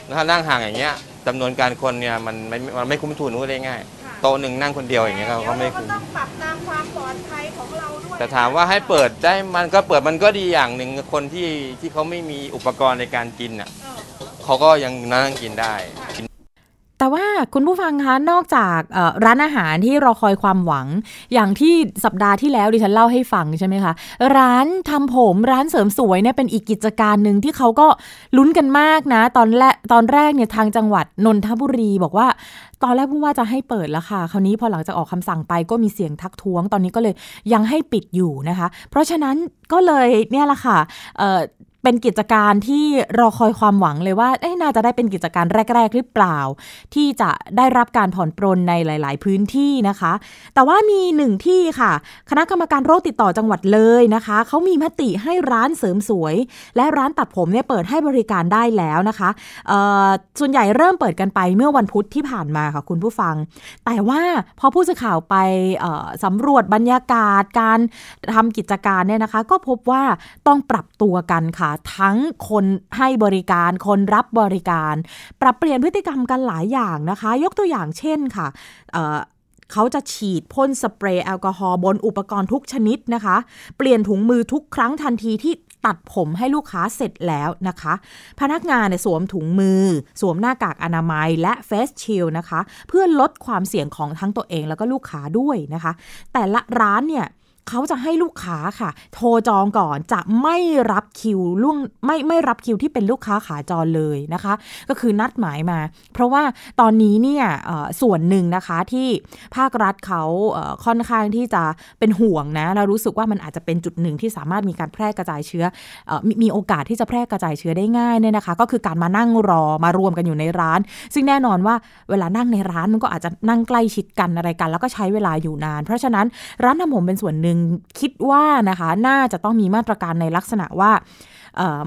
แล้วถ้านั่งห่างอย่างเงี้ยจำนวนการคนเนี่ยมันไม่มันไม่คุ้มทุนพูดได้ง่ายค่ะโต๊ะหนึ่งนั่งคนเดียวอย่างเงี้ยก็ก็ไม่เดี๋ยวเราก็คุ้มต้องปรับตามความปลอดภัยของเราด้วยแต่ถามว่าให้เปิดได้มันก็เปิดมันก็ดีอย่างหนึ่งคนที่ที่เขาไม่มีอุปกรณ์ในการกินอะเออ เขาก็ยังนั่งกินได้กิน แต่ว่าคุณผู้ฟังคะนอกจากร้านอาหารที่รอคอยความหวัง อย่างที่สัปดาห์ที่แล้วดิฉันเล่าให้ฟังใช่ไหมคะ ร้านทำผมร้านเสริมสวยเนี่ยเป็นอีกกิจการหนึ่งที่เขาก็ลุ้นกันมากนะ ตอนแรกตอนแรกเนี่ยทางจังหวัดนนทบุรีบอกว่า ตอนแรกพูดว่าจะให้เปิดแล้วค่ะ คราวนี้พอหลังจากออกคำสั่งไปก็มีเสียงทักท้วง ตอนนี้ก็เลยยังให้ปิดอยู่นะคะ เพราะฉะนั้นก็เลยเนี่ยแหละค่ะ เป็นกิจการที่รอคอยความหวังเลยว่าเอ๊น่าจะได้เป็นกิจการแรก ๆ หรือเปล่า ที่จะได้รับการผ่อนปรนในหลาย ๆ พื้นที่นะคะ แต่ว่ามีหนึ่งที่ค่ะ คณะกรรมการโรคติดต่อจังหวัดเลยนะคะเขามีมติให้ร้านเสริมสวย และร้านตัดผมเนี่ยเปิดให้บริการได้แล้วนะคะส่วนใหญ่เริ่มเปิดกันไปเมื่อวันพุธที่ผ่านมาค่ะคุณผู้ฟัง แต่ว่าพอผู้สื่อข่าวไปสำรวจบรรยากาศการทำกิจการเนี่ยนะคะ ก็พบว่าต้องปรับตัวกันค่ะทั้งคนให้บริการคนรับบริการ ปรับเปลี่ยนพฤติกรรมกันหลายอย่างนะคะ ยกตัวอย่างเช่นค่ะเเขาจะฉีดพ่นสเปรย์แอลกอฮอล์บนอุปกรณ์ทุกชนิดนะคะ เปลี่ยนถุงมือทุกครั้งทันทีที่ตัดผมให้ลูกค้าเสร็จแล้วนะคะ พนักงานเนี่ยสวมถุงมือ สวมหน้ากากอนามัยและเฟสชิลนะคะ เพื่อลดความเสี่ยงของทั้งตัวเองแล้วก็ลูกค้าด้วยนะคะ แต่ละร้านเนี่ย เขาจะให้ลูกค้าค่ะ โทรจองก่อนจะไม่รับคิวล่วงไม่ไม่รับคิวที่เป็นลูกค้าขาจรเลยนะคะ ก็คือนัดหมายมา เพราะว่าตอนนี้เนี่ยส่วนหนึ่งนะคะที่ภาครัฐเขาค่อนข้างที่จะเป็นห่วงนะเรารู้สึกว่ามันอาจจะเป็นจุดหนึ่งที่สามารถมีการแพร่กระจายเชื้อมมีโอกาสที่จะแพร่กระจายเชื้อได้ง่ายเนี่ยนะคะ ก็คือการมานั่งรอมารวมกันอยู่ในร้าน ซึ่งแน่นอนว่าเวลานั่งในร้านมันก็อาจจะนั่งใกล้ชิดกันอะไรกัน แล้วก็ใช้เวลาอยู่นาน เพราะฉะนั้นร้านทำผมเป็นส่วนหนึ่งคิดว่านะคะ น่าจะต้องมีมาตรการในลักษณะว่า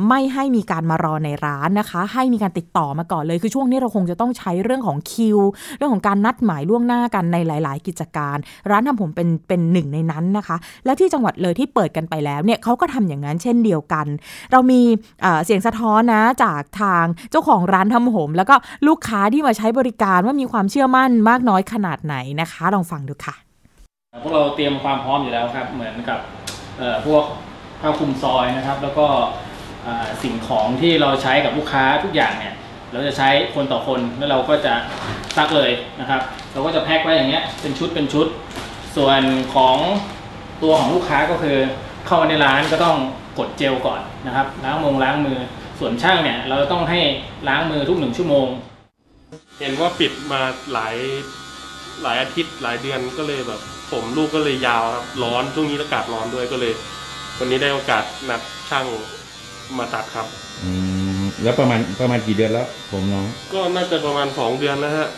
ไม่ให้มีการมารอในร้านนะคะ ให้มีการติดต่อมาก่อนเลย คือช่วงนี้เราคงจะต้องใช้เรื่องของคิว เรื่องของการนัดหมายล่วงหน้ากันในหลาย ๆ กิจการ ร้านทำผมเป็นเป็นหนึ่งในนั้นนะคะ และที่จังหวัดเลยที่เปิดกันไปแล้วเนี่ยเขาก็ทำอย่างนั้นเช่นเดียวกัน เรามีเสียงสะท้อนนะจากทางเจ้าของร้านทำผม แล้วก็ลูกค้าที่มาใช้บริการว่ามีความเชื่อมั่นมากน้อยขนาดไหนนะคะ ลองฟังดูค่ะ พวกเราเตรียมความพร้อมอยู่แล้วครับ เหมือนกับพวกผ้าคลุมซอยนะครับ แล้วก็สิ่งของที่เราใช้กับลูกค้าทุกอย่างเนี่ยเราจะใช้คนต่อคนแล้วเราก็จะซักเลยนะครับ เราก็จะแพ็คไว้อย่างเงี้ยเป็นชุดเป็นชุด ส่วนของตัวของลูกค้าก็คือ เข้ามาในร้านก็ต้องกดเจลก่อนนะครับล้างมือล้างมือ ส่วนช่างเนี่ยเราต้องให้ล้างมือทุกหนึ่งชั่วโมง เห็นว่าปิดมาหลายหลายอาทิตย์หลายเดือนก็เลยแบบ ผมลูกก็เลยยาวครับ ร้อนช่วงนี้อากาศร้อนด้วยก็เลย วันนี้ได้โอกาสนัดช่างมาตัดครับ อืมแล้วประมาณประมาณกี่เดือนแล้ว ผมน้อง ก็น่าจะประมาณสองเดือนแล้วฮะ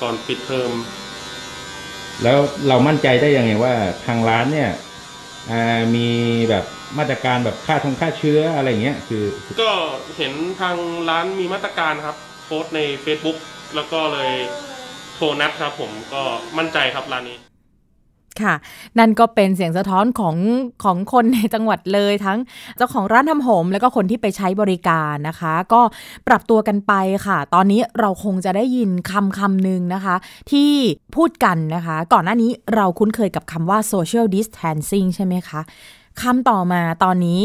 ก่อนปิดเทอมแล้วเรามั่นใจได้ยังไงว่าทางร้านเนี่ยมีแบบมาตรการแบบค่าทงค่าเชื้ออะไรเงี้ยคือ ก็เห็นทางร้านมีมาตรการครับ โพสใน Facebook แล้วก็เลยโทรนัดครับผมก็มั่นใจครับร้านนี้ ค่ะ นั่นก็เป็นเสียงสะท้อนของของคนในจังหวัดเลยทั้งเจ้าของร้านทำผมแล้วก็คนที่ไปใช้บริการนะคะ ก็ปรับตัวกันไปค่ะ ตอนนี้เราคงจะได้ยินคำคำหนึ่งนะคะ ที่พูดกันนะคะ ก่อนหน้านี้เราคุ้นเคยกับคำว่า social distancing ใช่ไหมคะคำต่อมาตอนนี้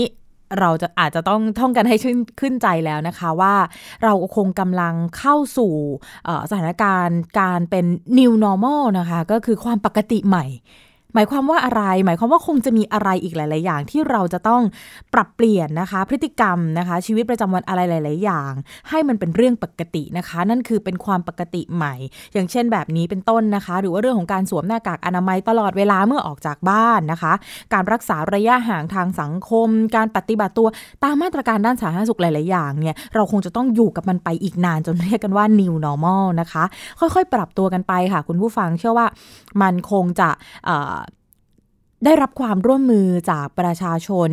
เราจะอาจจะต้องท่องกันให้ขึ้นขึ้นใจแล้วนะคะว่าเราคงกำลังเข้าสู่สถานการณ์การเป็น new normal นะคะ ก็คือความปกติใหม่ หมายความว่าอะไร หมายความว่าคงจะมีอะไรอีกหลาย ๆ อย่าง ที่เราจะต้องปรับเปลี่ยนนะคะ พฤติกรรมนะคะ ชีวิตประจำวันอะไรหลาย ๆ อย่าง ให้มันเป็นเรื่องปกตินะคะ นั่นคือเป็นความปกติใหม่ อย่างเช่นแบบนี้เป็นต้นนะคะ หรือว่าเรื่องของการสวมหน้ากากอนามัยตลอดเวลาเมื่อออกจากบ้านนะคะ การรักษาระยะห่างทางสังคม การปฏิบัติตัวตามมาตรการด้านสาธารณสุขหลาย ๆ อย่างเนี่ยเราคงจะต้องอยู่กับมันไปอีกนานจนเรียกกันว่า new normal นะคะ ค่อย ๆ ปรับตัวกันไปค่ะ คุณผู้ฟังเชื่อว่ามันคงจะ ได้รับความร่วมมือจากประชาชน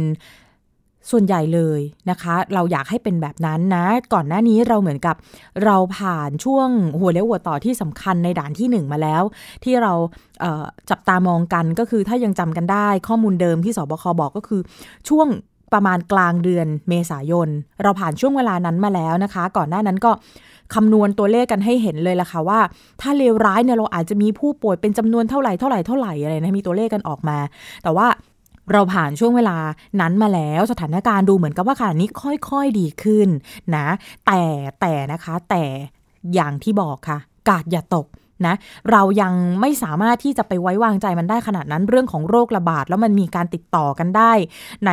ส่วนใหญ่เลยนะคะ เราอยากให้เป็นแบบนั้นนะ ก่อนหน้านี้เราเหมือนกับเราผ่านช่วงหัวเลี้ยวหัวต่อที่สำคัญในด่านที่หนึ่งมาแล้ว ที่เราเจับตามองกันก็คือถ้ายังจำกันได้ข้อมูลเดิมที่สบคบอกก็คือช่วง ประมาณกลางเดือนเมษายน เราผ่านช่วงเวลานั้นมาแล้วนะคะ ก่อนหน้านั้นก็คำนวณตัวเลขกันให้เห็นเลยล่ะค่ะว่า ถ้าเลวร้ายเนี่ยเราอาจจะมีผู้ป่วยเป็นจำนวนเท่าไหร่เท่าไหร่เท่าไหร่อะไรนะมีตัวเลขกันออกมา แต่ว่าเราผ่านช่วงเวลานั้นมาแล้วสถานการณ์ดูเหมือนกับว่าขณะนี้ค่อยๆดีขึ้นนะ แต่แต่นะคะ แต่อย่างที่บอกค่ะ กาดอย่าตก นะเรายังไม่สามารถที่จะไปไว้วางใจมันได้ขนาดนั้นเรื่องของโรคระบาด แล้วมันมีการติดต่อกันได้ ใน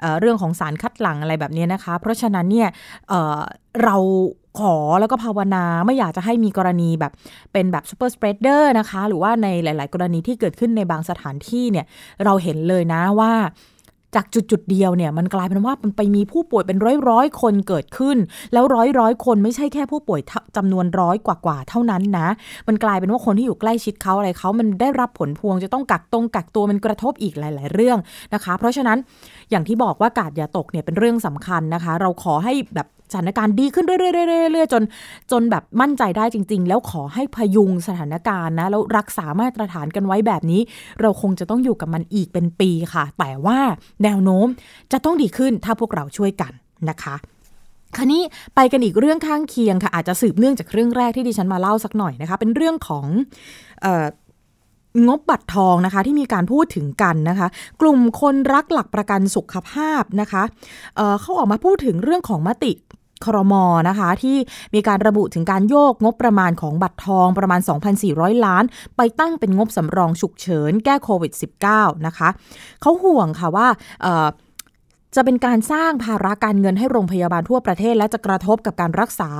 เเรื่องของสารคัดหลั่งอะไรแบบนี้นะคะ เพราะฉะนั้นเนี่ยเเราขอแล้วก็ภาวนาไม่อยากจะให้มีกรณีแบบเป็นแบบซูเปอร์สเปรดเดอร์นะคะ หรือว่าในหลาย ๆ กรณีที่เกิดขึ้นในบางสถานที่เนี่ยเราเห็นเลยนะว่า จากจุดจุดเดียวเนี่ยมันกลายเป็นว่ามันไปมีผู้ป่วยเป็นร้อยร้อยคนเกิดขึ้น แล้วร้อยร้อยคนไม่ใช่แค่ผู้ป่วยจำนวนร้อยกว่ากว่าเท่านั้นนะ มันกลายเป็นว่าคนที่อยู่ใกล้ชิดเขาอะไรเขามันได้รับผลพวงจะต้องกักตรงกักตัวมันกระทบอีกหลาย ๆ เรื่องนะคะ เพราะฉะนั้น อย่างที่บอกว่ากาดอย่าตกเนี่ยเป็นเรื่องสำคัญนะคะ เราขอให้แบบสถานการณ์ดีขึ้นเรื่อยๆๆจนจนแบบมั่นใจได้จริง ๆ แล้วขอให้พยุงสถานการณ์นะแล้วรักษามาตรฐานกันไว้แบบนี้ เราคงจะต้องอยู่กับมันอีกเป็นปีค่ะ แต่ว่าแนวโน้มจะต้องดีขึ้นถ้าพวกเราช่วยกันนะคะคราวนี้ไปกันอีกเรื่องข้างเคียงค่ะ อาจจะสืบเนื่องจากเรื่องแรกที่ดิฉันมาเล่าสักหน่อยนะคะ เป็นเรื่องของอ งบบัตรทองนะคะที่มีการพูดถึงกันนะคะ กลุ่มคนรักหลักประกันสุขภาพนะคะเเขาออกมาพูดถึงเรื่องของมติครมนะคะที่มีการระบุถึงการโยกงบประมาณของบัตรทองประมาณ 2,400 ล้าน ไปตั้งเป็นงบสำรองฉุกเฉินแก้โควิด -19 นะคะเขาห่วงค่ะว่า จะเป็นการสร้างภาระการเงินให้โรงพยาบาลทั่วประเทศ และจะกระทบกับการรักษา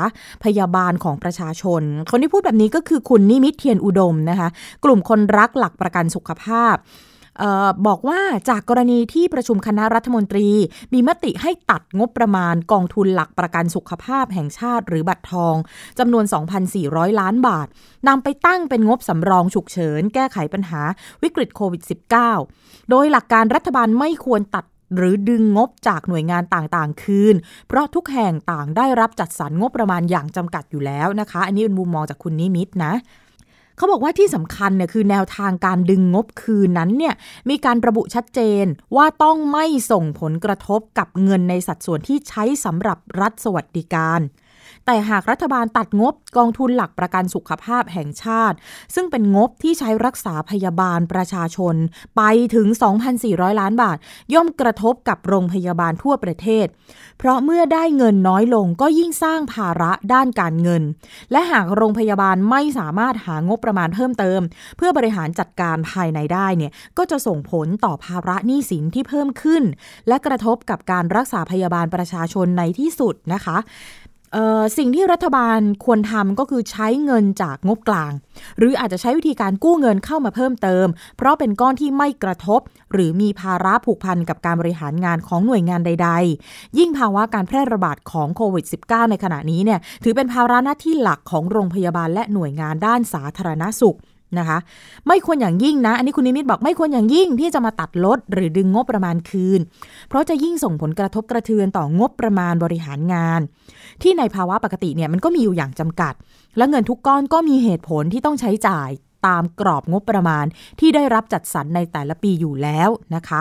พยาบาลของประชาชน คนที่พูดแบบนี้ก็คือคุณนิมิตเทียนอุดมนะคะ กลุ่มคนรักหลักประกันสุขภาพออบอกว่าจากกรณีที่ประชุมคณะรัฐมนตรี มีมติให้ตัดงบประมาณกองทุนหลักประกันสุขภาพแห่งชาติหรือบัตรทองจำนวน 2,400 ล้านบาทนำไปตั้งเป็นงบสำรองฉุกเฉิน แก้ไขปัญหาวิกฤตโควิด -19 โดยหลักการรัฐบาลไม่ควรตัด หรือดึงงบจากหน่วยงานต่างๆ คืน เพราะทุกแห่งต่างได้รับจัดสรรงบประมาณอย่างจำกัดอยู่แล้วนะคะ อันนี้เป็นมุมมองจากคุณนิมิตนะเขาบอกว่าที่สำคัญเนี่ยคือแนวทางการดึงงบคืนนั้นเนี่ยมีการระบุชัดเจนว่าต้องไม่ส่งผลกระทบกับเงินในสัดส่วนที่ใช้สำหรับรัฐสวัสดิการ แต่หากรัฐบาลตัดงบกองทุนหลักประกันสุขภาพแห่งชาติ ซึ่งเป็นงบที่ใช้รักษาพยาบาลประชาชน ไปถึง 2,400 ล้านบาท ย่อมกระทบกับโรงพยาบาลทั่วประเทศ เพราะเมื่อได้เงินน้อยลงก็ยิ่งสร้างภาระด้านการเงิน และหากโรงพยาบาลไม่สามารถหางบประมาณเพิ่มเติม เพื่อบริหารจัดการภายในได้เนี่ยก็จะส่งผลต่อภาระหนี้สินที่เพิ่มขึ้น และกระทบกับการรักษาพยาบาลประชาชนในที่สุดนะคะ สิ่งที่รัฐบาลควรทำก็คือใช้เงินจากงบกลาง หรืออาจจะใช้วิธีการกู้เงินเข้ามาเพิ่มเติม เพราะเป็นก้อนที่ไม่กระทบ หรือมีภาระผูกพันกับการบริหารงานของหน่วยงานใด ๆ ยิ่งภาวะการแพร่ระบาดของโควิด -19 ในขณะนี้เนี่ยถือเป็นภาระหน้าที่หลักของโรงพยาบาลและหน่วยงานด้านสาธารณสุข นะคะ ไม่ควรอย่างยิ่งนะ อันนี้คุณนิมิตบอกไม่ควรอย่างยิ่งที่จะมาตัดลด หรือดึงงบประมาณคืน เพราะจะยิ่งส่งผลกระทบกระเทือนต่องบประมาณบริหารงาน ที่ในภาวะปกติเนี่ยมันก็มีอยู่อย่างจำกัด และเงินทุกก้อนก็มีเหตุผลที่ต้องใช้จ่ายตามกรอบงบประมาณที่ได้รับจัดสรรในแต่ละปีอยู่แล้วนะคะ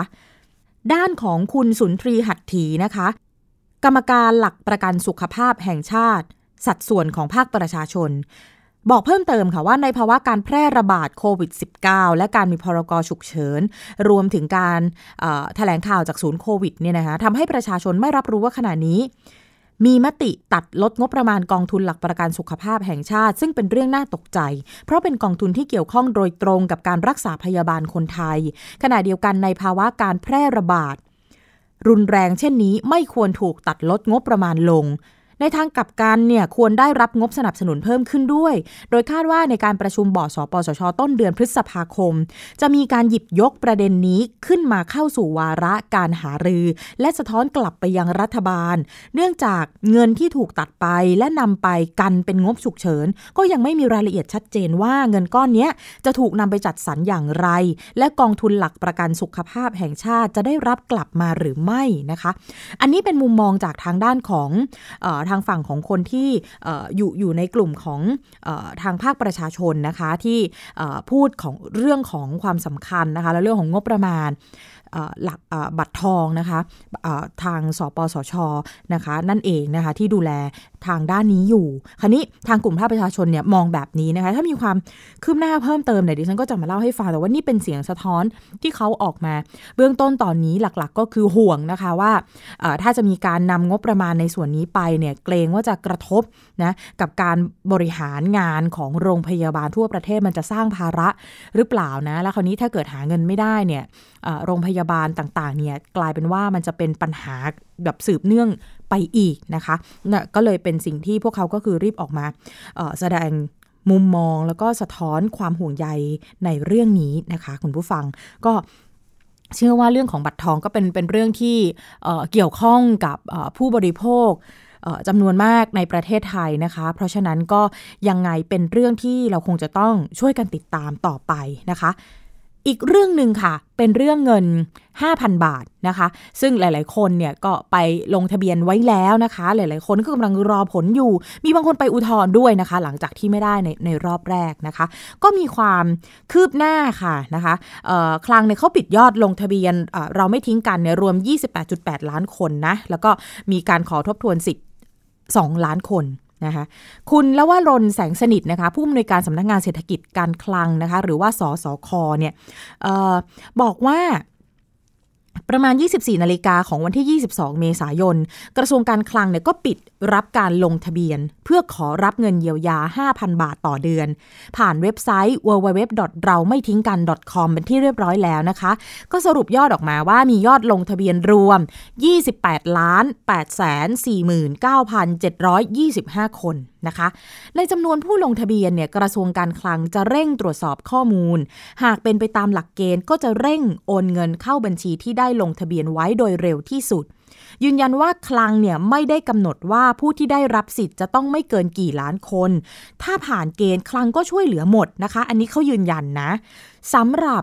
ด้านของคุณสุนทรีหัตถีนะคะ กรรมการหลักประกันสุขภาพแห่งชาติ สัดส่วนของภาคประชาชน บอกเพิ่มเติมค่ะว่าในภาวะการแพร่ระบาดโควิด -19 และการมีพรกฉุกเฉิน รวมถึงการแถลงข่าวจากศูนย์โควิดเนี่ยนะคะทำให้ประชาชนไม่รับรู้ว่าขณะนี้ มีมติตัดลดงบประมาณกองทุนหลักประกันสุขภาพแห่งชาติ ซึ่งเป็นเรื่องน่าตกใจ เพราะเป็นกองทุนที่เกี่ยวข้องโดยตรงกับการรักษาพยาบาลคนไทย ขณะเดียวกันในภาวะการแพร่ระบาด รุนแรงเช่นนี้ไม่ควรถูกตัดลดงบประมาณลง ในทางกลับกันเนี่ยควรได้รับงบสนับสนุนเพิ่มขึ้นด้วย โดยคาดว่าในการประชุมบอร์ดสปสช ต้นเดือนพฤษภาคม จะมีการหยิบยกประเด็นนี้ขึ้นมาเข้าสู่วาระการหารือ และสะท้อนกลับไปยังรัฐบาล เนื่องจากเงินที่ถูกตัดไปและนำไปกันเป็นงบฉุกเฉิน ก็ยังไม่มีรายละเอียดชัดเจนว่าเงินก้อนนี้จะถูกนำไปจัดสรรอย่างไร และกองทุนหลักประกันสุขภาพแห่งชาติจะได้รับกลับมาหรือไม่นะคะ อันนี้เป็นมุมมองจากทางด้านของออางฝั่งของคนที่อยู่อยู่ในกลุ่มของอทางภาคประชาชนนะคะที่พูดของเรื่องของความสำคัญนะคะและเรื่องของงบประมาณหลักบัตรทองนะคะทางสปสชนะคะนั่นเองนะคะที่ดูแล ทางด้านนี้อยู่คราวนี้ทางกลุ่มภาคประชาชนเนี่ยมองแบบนี้นะคะ ถ้ามีความคืบหน้าเพิ่มเติมเนี่ยดิฉันก็จะมาเล่าให้ฟังแต่ว่านี่เป็นเสียงสะท้อนที่เขาออกมา เบื้องต้นตอนนี้หลักๆ ก็คือห่วงนะคะว่าถ้าจะมีการนำงบประมาณในส่วนนี้ไปเนี่ยเกรงว่าจะกระทบนะกับการบริหารงานของโรงพยาบาลทั่วประเทศมันจะสร้างภาระหรือเปล่านะ แล้วคราวนี้ถ้าเกิดหาเงินไม่ได้เนี่ยโรงพยาบาลต่างๆเนี่ยกลายเป็นว่ามันจะเป็นปัญหาแบบสืบเนื่อง ไปอีกนะคะนะก็เลยเป็นสิ่งที่พวกเขาก็คือรีบออกมาแสดงมุมมองแล้วก็สะท้อนความห่วงใยในเรื่องนี้นะคะคุณผู้ฟังก็เชื่อว่าเรื่องของบัตรทองก็เป็นเป็นเรื่องที่เกี่ยวข้องกับผู้บริโภคจำนวนมากในประเทศไทยนะคะ เพราะฉะนั้นก็ยังไงเป็นเรื่องที่เราคงจะต้องช่วยกันติดตามต่อไปนะคะ อีกเรื่องหนึ่งค่ะ เป็นเรื่องเงิน 5,000 บาทนะคะ ซึ่งหลาย ๆ คนเนี่ยก็ไปลงทะเบียนไว้แล้วนะคะ หลาย ๆ คนก็กำลังรอผลอยู่ มีบางคนไปอุทธรณ์ด้วยนะคะ หลังจากที่ไม่ได้ในในรอบแรกนะคะ ก็มีความคืบหน้าค่ะนะคะคลังเนี่ยเขาปิดยอดลงทะเบียนเราไม่ทิ้งกันเนี่ยรวม 28.8 ล้านคนนะ แล้วก็มีการขอทบทวนสิทธิ์2 ล้านคน นะคะคุณละว่ารนแสงสนิทนะคะผู้อำนวยการสำนักงงานเศรษฐกิจการคลังนะคะหรือว่าสสคเนี่ยออบอกว่า ประมาณ 24 นาฬิกาของวันที่ 22 เมษายน กระทรวงการคลังเนี่ยก็ปิดรับการลงทะเบียน เพื่อขอรับเงินเยียวยา 5,000 บาทต่อเดือน ผ่านเว็บไซต์ www. เราไม่ทิ้งกัน .com เป็นที่เรียบร้อยแล้วนะคะ ก็สรุปยอดออกมาว่ามียอดลงทะเบียนรวม 28 ล้าน8แสน49,725 คนนะคะ ในจำนวนผู้ลงทะเบียนเนี่ยกระทรวงการคลังจะเร่งตรวจสอบข้อมูล หากเป็นไปตามหลักเกณฑ์ก็จะเร่งโอนเงินเข้าบัญชีที่ได้ลงทะเบียนไว้โดยเร็วที่สุด ยืนยันว่าคลังเนี่ยไม่ได้กำหนดว่าผู้ที่ได้รับสิทธิ์จะต้องไม่เกินกี่ล้านคน ถ้าผ่านเกณฑ์คลังก็ช่วยเหลือหมดนะคะ อันนี้เขายืนยันนะสำหรับ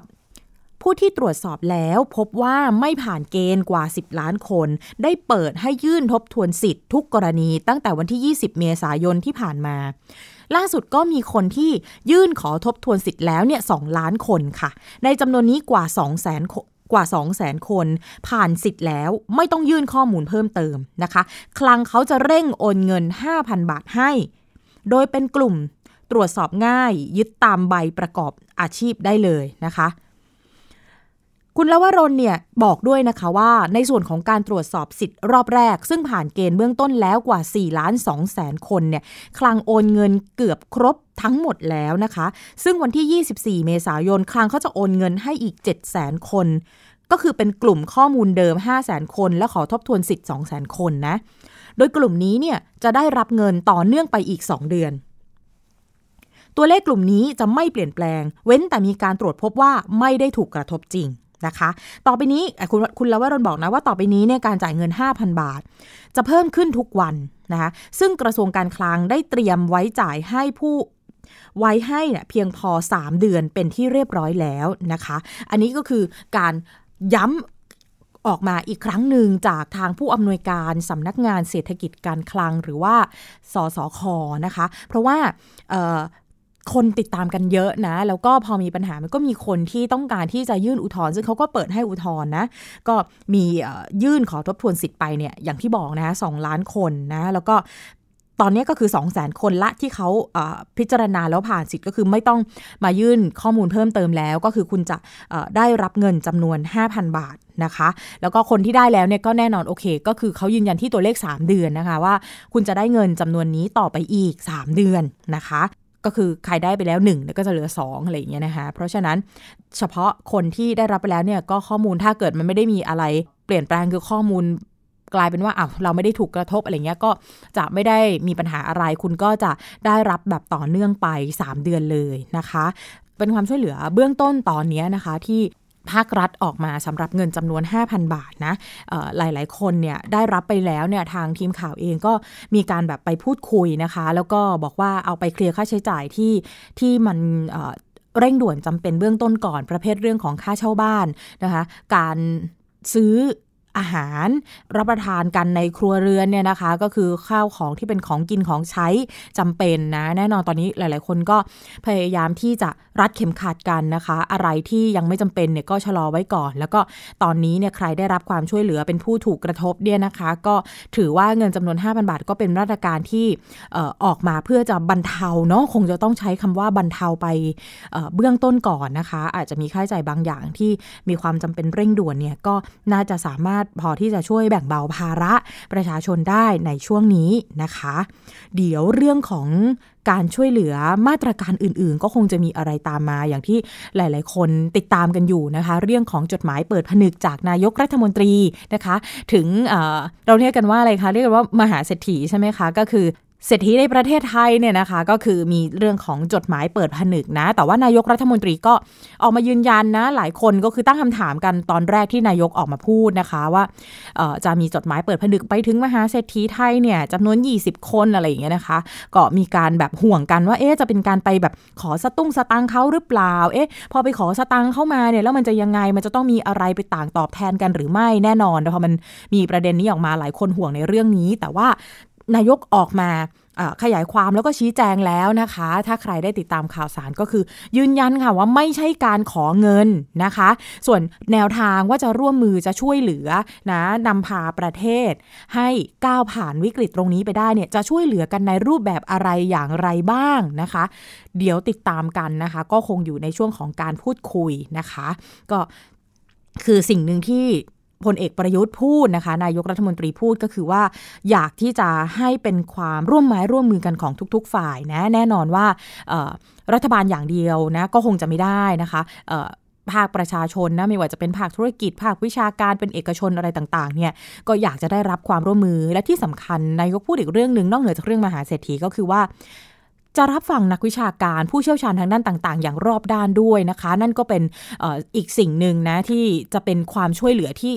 ผู้ที่ตรวจสอบแล้วพบว่าไม่ผ่านเกณฑ์กว่า 10 ล้านคน ได้เปิดให้ยื่นทบทวนสิทธิ์ทุกกรณีตั้งแต่วันที่ 20 เมษายนที่ผ่านมา ล่าสุดก็มีคนที่ยื่นขอทบทวนสิทธิ์แล้วเนี่ยสล้านคนค่ะ ในจำนวนนี้กว่า 2 0 0 0 0 กว่า 2 0 0 0 0 0คน ผ่านสิทธิ์แล้วไม่ต้องยื่นข้อมูลเพิ่มเติมนะคะ คลังเขาจะเร่งโอนเงิน 5,000 บาทให้ โดยเป็นกลุ่มตรวจสอบง่ายยึดตามใบประกอบอาชีพได้เลยนะคะ คุณลวรนเนี่ยบอกด้วยนะคะว่าในส่วนของการตรวจสอบสิทธิ์รอบแรก ซึ่งผ่านเกณฑ์เบื้องต้นแล้วกว่า4ล้าน2แสนคนเนี่ยคลังโอนเงินเกือบครบทั้งหมดแล้วนะคะ ซึ่งวันที่ 24 เมษายนคลังเขาจะโอนเงินให้อีก7แสนคน ก็คือเป็นกลุ่มข้อมูลเดิม5แสนคน และขอทบทวนสิทธิ์2แสนคนนะ โดยกลุ่มนี้เนี่ยจะได้รับเงินต่อเนื่องไปอีก 2 เดือนตัวเลขกลุ่มนี้จะไม่เปลี่ยนแปลง เว้นแต่มีการตรวจพบว่าไม่ได้ถูกกระทบจริง นะคะ ต่อไปนี้คุณคุณลวรนบอกนะว่าต่อไปนี้เนี่ยการจ่ายเงิน 5,000 บาท จะเพิ่มขึ้นทุกวันนะคะซึ่งกระทรวงการคลังได้เตรียมไว้จ่ายให้ผู้ไว้ให้เนี่ยเพียงพอ 3 เดือนเป็นที่เรียบร้อยแล้วนะคะ อันนี้ก็คือการย้ำออกมาอีกครั้งหนึ่งจากทางผู้อำนวยการสำนักงานเศรษฐกิจการคลังหรือว่าสสคนะคะ เพราะว่า คนติดตามกันเยอะนะ แล้วก็พอมีปัญหามันก็มีคนที่ต้องการที่จะยื่นอุทธรณ์ซึ่งเขาก็เปิดให้อุทธรณ์นะ ก็มียื่นขอทบทวนสิทธิ์ไปเนี่ยอย่างที่บอกนะสองล้านคนนะ แล้วก็ตอนนี้ก็คือ 2 0 0 0 0 0 คนละที่เขาพิจารณาแล้วผ่านสิทธิ์ก็คือไม่ต้องมายื่นข้อมูลเพิ่มเติมแล้ว ก็คือคุณจะได้รับเงินจำนวน 5,000 บาทนะคะ แล้วก็คนที่ได้แล้วเนี่ยก็แน่นอนโอเค ก็คือเขายืนยันที่ตัวเลข 3 เดือนนะคะว่า คุณจะได้เงินจำนวนนี้ต่อไปอีก 3 เดือนนะคะ ก็คือใครได้ไปแล้ว1แล้วก็จะเหลือ 2 อะไรอย่างเงี้ยนะคะ เพราะฉะนั้นเฉพาะคนที่ได้รับไปแล้วเนี่ยก็ข้อมูลถ้าเกิดมันไม่ได้มีอะไร เปลี่ยนแปลงคือข้อมูลกลายเป็นว่าอ้าวเราไม่ได้ถูกกระทบอะไรเงี้ยก็จะไม่ได้มีปัญหาอะไร คุณก็จะได้รับแบบต่อเนื่องไป 3 เดือนเลยนะคะ เป็นความช่วยเหลือเบื้องต้นตอนนี้นะคะที่ ภาครัฐออกมาสำหรับเงินจำนวน 5,000 บาทนะหลาย ๆ คนเนี่ยได้รับไปแล้วเนี่ยทางทีมข่าวเองก็มีการแบบไปพูดคุยนะคะ แล้วก็บอกว่าเอาไปเคลียร์ค่าใช้จ่ายที่ที่มันเร่งด่วนจำเป็นเบื้องต้นก่อนประเภทเรื่องของค่าเช่าบ้านนะคะการซื้ออาหารรับประทานกันในครัวเรือนเนี่ยนะคะ ก็คือข้าวของที่เป็นของกินของใช้จำเป็นนะ แน่นอนตอนนี้หลาย ๆ คนก็พยายามที่จะ รัดเข็มขัดกันนะคะ อะไรที่ยังไม่จำเป็นเนี่ยก็ชะลอไว้ก่อน แล้วก็ตอนนี้เนี่ยใครได้รับความช่วยเหลือเป็นผู้ถูกกระทบเนี่ยนะคะ ก็ถือว่าเงินจำนวน 5,000 บาท ก็เป็นมาตรการที่ออกมาเพื่อจะบรรเทาเนาะคงจะต้องใช้คำว่าบรรเทาไปเบื้องต้นก่อนนะคะ อาจจะมีค่าใช้จ่ายบางอย่างที่มีความจำเป็นเร่งด่วนเนี่ยก็น่าจะสามารถพอที่จะช่วยแบ่งเบาภาระประชาชนได้ในช่วงนี้นะคะ เดี๋ยวเรื่องของการช่วยเหลือมาตรการอื่น ๆ ก็คงจะมีอะไรตามมาอย่างที่หลาย ๆ คนติดตามกันอยู่นะคะ เรื่องของจดหมายเปิดผนึกจากนายกรัฐมนตรีนะคะ ถึงเเราเรียกกันว่าอะไรคะเรียกกันว่ามหาเศรษฐีใช่ไหมคะก็คือ เศรษฐีในประเทศไทยเนี่ยนะคะก็คือมีเรื่องของจดหมายเปิดผนึกนะ แต่ว่านายกรัฐมนตรีก็ออกมายืนยันนะ หลายคนก็คือตั้งคำถามกันตอนแรกที่นายกออกมาพูดนะคะว่าจะมีจดหมายเปิดผนึกไปถึงมหาเศรษฐีไทยเนี่ยจำนวน 20 คนอะไรอย่างเงี้ยนะคะ ก็มีการแบบห่วงกันว่าเอ๊ะจะเป็นการไปแบบขอสตุ้งสตังเขาหรือเปล่าเอ๊ะพอไปขอสตังเข้ามาเนี่ยแล้วมันจะยังไงมันจะต้องมีอะไรไปต่างตอบแทนกันหรือไม่แน่นอนพอมันมีประเด็นนี้ออกมาหลายคนห่วงในเรื่องนี้ แต่ว่า นายกออกมาขยายความแล้วก็ชี้แจงแล้วนะคะ ถ้าใครได้ติดตามข่าวสารก็คือ ยืนยันค่ะว่าไม่ใช่การขอเงินนะคะ ส่วนแนวทางว่าจะร่วมมือจะช่วยเหลือนะนำพาประเทศ ให้ก้าวผ่านวิกฤตตรงนี้ไปได้เนี่ยจะช่วยเหลือกันในรูปแบบอะไรอย่างไรบ้างนะคะ เดี๋ยวติดตามกันนะคะ ก็คงอยู่ในช่วงของการพูดคุยนะคะ ก็คือสิ่งหนึ่งที่ พลเอกประยุทธ์พูดนะคะ นายกรัฐมนตรีพูดก็คือว่า อยากที่จะให้เป็นความร่วมไม้ร่วมมือกันของทุก ๆ ฝ่ายนะแน่นอนว่ารัฐบาลอย่างเดียวนะก็คงจะไม่ได้นะคะภาคประชาชนนะไม่ว่าจะเป็นภาคธุรกิจ ภาควิชาการเป็นเอกชนอะไรต่างๆเนี่ยก็อยากจะได้รับความร่วมมือและที่สำคัญนายกพูดอีกเรื่องหนึ่งนอกเหนือจากเรื่องมหาเศรษฐีก็คือว่า จะรับฟังนักวิชาการผู้เชี่ยวชาญทางด้านต่าง ๆ อย่างรอบด้านด้วยนะคะ นั่นก็เป็นออีกสิ่งหนึ่งนะที่จะเป็นความช่วยเหลือที่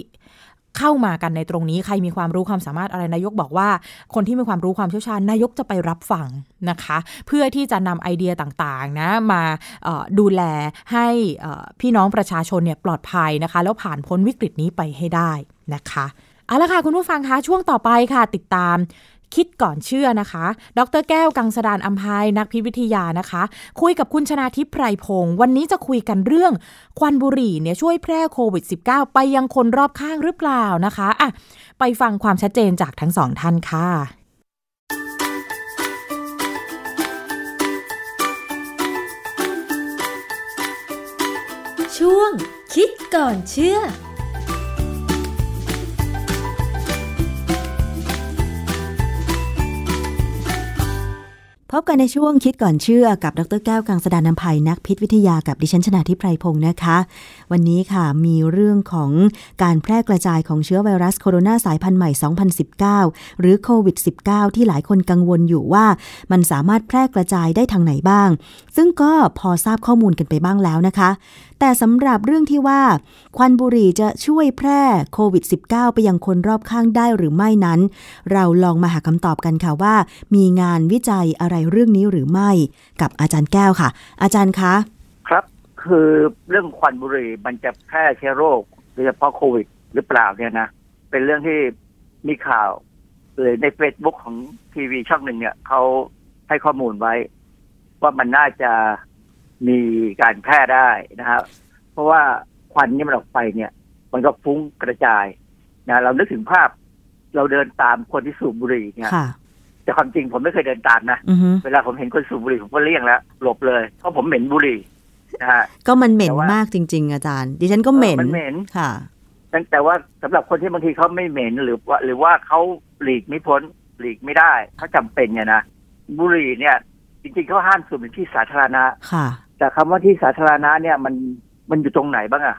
เข้ามากันในตรงนี้ใครมีความรู้ความสามารถอะไรนายกบอกว่า คนที่มีความรู้ความเชี่ยวชาญนายกจะไปรับฟังนะคะ เพื่อที่จะนำไอเดียต่างๆนะมาดูแลให้พี่น้องประชาชนเนี่ยปลอดภัยนะคะ แล้วผ่านพ้นวิกฤตนี้ไปให้ได้นะคะเอาละค่ะคุณผู้ฟังคะช่วงต่อไปค่ะ ติดตาม คิดก่อนเชื่อนะคะ ดรแก้วกังสดานอัมภัยนักพิวิทยานะคะ คุยกับคุณชนาทิพย์ไพรพงศ์วันนี้จะคุยกันเรื่อง ควันบุหรี่เนี่ยช่วยแพร่โควิด -19 ไปยังคนรอบข้างหรือเปล่านะคะอะไปฟังความชัดเจนจากทั้งสองท่านค่ะช่วงคิดก่อนเชื่อ พบกันในช่วงคิดก่อนเชื่อกับดรแก้วกังสดานนภัยนักพิษวิทยากับดิฉันชนาทิพไพรพงศ์นะคะ วันนี้ค่ะมีเรื่องของการแพร่กระจายของเชื้อไวรัสโคโรนาสายพันธุ์ใหม่ 2019 หรือโควิด -19 ที่หลายคนกังวลอยู่ว่ามันสามารถแพร่กระจายได้ทางไหนบ้างซึ่งก็พอทราบข้อมูลกันไปบ้างแล้วนะคะ แต่สำหรับเรื่องที่ว่า ควันบุหรี่จะช่วยแพร่โควิด -19 ไปยังคนรอบข้างได้หรือไม่นั้น เราลองมาหาคำตอบกันค่ะว่า มีงานวิจัยอะไรเรื่องนี้หรือไม่ กับอาจารย์แก้วค่ะ อาจารย์คะครับคือเรื่องควันบุหรี่มันจะแพร่เชื้อโรคโดยเฉพาะโควิด หรือเปล่าเนี่ยนะ เป็นเรื่องที่มีข่าวเลยใน Facebook ของทีวีช่องหนึ่งเนี่ยเขาให้ข้อมูลไว้ ว่ามันน่าจะมีการแพร่ได้นะครับ เพราะว่าควันนี่มันออกไปเนี่ย มันก็ฟุ้งกระจายนะเรานึกถึงภาพ เราเดินตามคนที่สูบบุหรี่เนี่ยค่ะแต่ความจริงผมไม่เคยเดินตามนะอือฮึเวลาผมเห็นคนสูบบุหรี่ผมก็เลี่ยงแล้วหลบเลยเพราะผมเหม็นบุหรี่นะฮะก็มันเหม็นแต่ว่ามากจริง ๆ อาจารย์ ดิฉันก็เหม็นเออมันเหม็นค่ะแต่แต่ว่าสำหรับคนที่บางทีเขาไม่เหม็นหรือว่า หรือว่าเขาหลีกไม่พ้นหลีกไม่ได้เขาจำเป็นเนี่ยนะบุหรี่เนี่ย จริงๆเขาห้ามสูบในที่สาธารณะค่ะ แต่คำว่าที่สาธารณะเนี่ยมันมันอยู่ตรงไหนบ้างอะ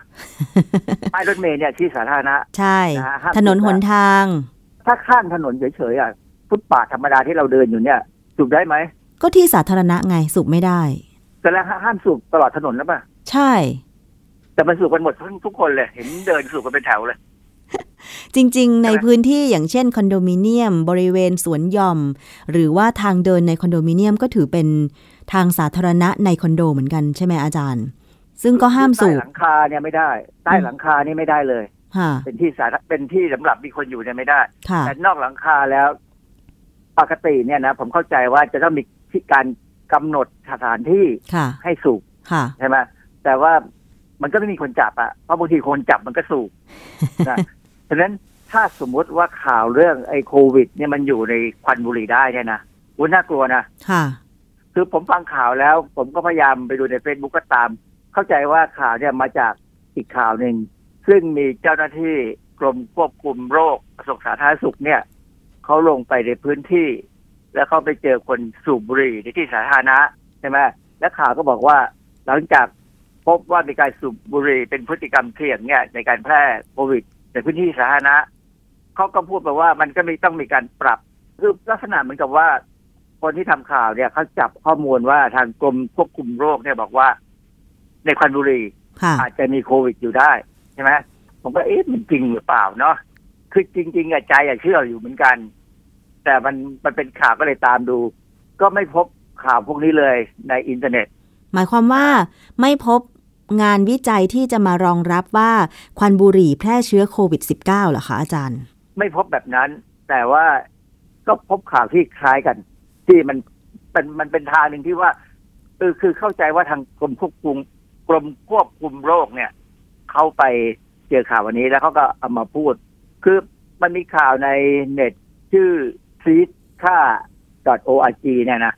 ป้ายรถเมล์เนี่ยที่สาธารณะ ใช่นะฮะห้ามถนนสูบหนทาง ถ้าข้างถนนเฉยๆอะฟุตปาทธรรมดาที่เราเดินอยู่เนี่ย สูบได้ไหม ก็ที่สาธารณะไงสูบไม่ได้ แต่แล้วห้ามสูบตลอดถนนแล้วป่ะ ใช่ แต่มันสูบกันหมดทั้งทุกคนเลย เห็นเดินสูบกันเป็นแถวเลย จริง ๆ ในพื้นที่อย่างเช่นคอนโดมิเนียม บริเวณสวนหย่อม หรือว่าทางเดินในคอนโดมิเนียมก็ถือเป็นทางสาธารณะในคอนโดเหมือนกันใช่ไหมอาจารย์ ซึ่งก็ห้ามสูใต้บหลังคาเนี่ยไม่ได้ ใต้หลังคานี่ไม่ได้เลยค่ะเป็นที่สาธารเป็นที่สำหรับมีคนอยู่เนี่ยไม่ได้ค่ะแต่นอกหลังคาแล้วปกติเนี่ยนะผมเข้าใจว่าจะต้องมีที่การกำหนดสถานที่ค่ะให้สูบค่ะใช่ไหมแต่ว่ามันก็ไม่มีคนจับอะเพราะบางทีคนจับมันก็สูบนะ ฉะนั้นถ้าสมมุติว่าข่าวเรื่องไอ้โควิด เนี่ยมันอยู่ในควันบุหรี่ได้เนี่ยนะวุ้นน่ากลัวนะค่ะคือผมฟังข่าวแล้ว ผมก็พยายามไปดูในเฟซบุ๊กก็ตาม เข้าใจว่าข่าวเนี่ยมาจากอีกข่าวหนึ่งซึ่งมีเจ้าหน้าที่กรมควบคุมโรคกระทรวงสาธารณสุขเนี่ยเขาลงไปในพื้นที่ แล้วเขาไปเจอคนสูบบุหรี่ในที่สาธารณะใช่ไหมและข่าวก็บอกว่า หลังจากพบว่ามีการสูบบุหรี่เป็นพฤติกรรมเสี่ยงเนี่ยในการแพร่โควิด ในพื้นที่สาธารณะเขาก็พูดมาว่ามันก็มีต้องมีการปรับคือลักษณะเหมือนกับว่า คนที่ทำข่าวเนี่ยเขาจับข้อมูลว่าทางกรมควบคุมโรคเนี่ยบอกว่า ในควันบุหรี่ค่ะอาจจะมีโควิดอยู่ได้ใช่ไหมผมก็เอ๊ะมันจริงหรือเปล่าเนาะคือจริง ๆอะใจอะเชื่ออยู่เหมือนกัน แต่มันมันเป็นข่าวก็เลยตามดู ก็ไม่พบข่าวพวกนี้เลยในอินเทอร์เน็ต หมายความว่าไม่พบ งานวิจัยที่จะมารองรับว่าควันบุหรี่แพร่เชื้อโควิด -19 เหรอคะอาจารย์ ไม่พบแบบนั้น แต่ว่าก็พบข่าวที่คล้ายกัน ที่มันเป็นมันเป็นทางหนึ่งที่ว่าเออคือเข้าใจว่าทางกรมควบคุมกรมควบคุมโรคเนี่ยเขาไปเจอข่าววันนี้แล้วเขาก็เอามาพูด คือมันมีข่าวในเน็ตชื่อ f e e d ค่า .org เนี่ยนะ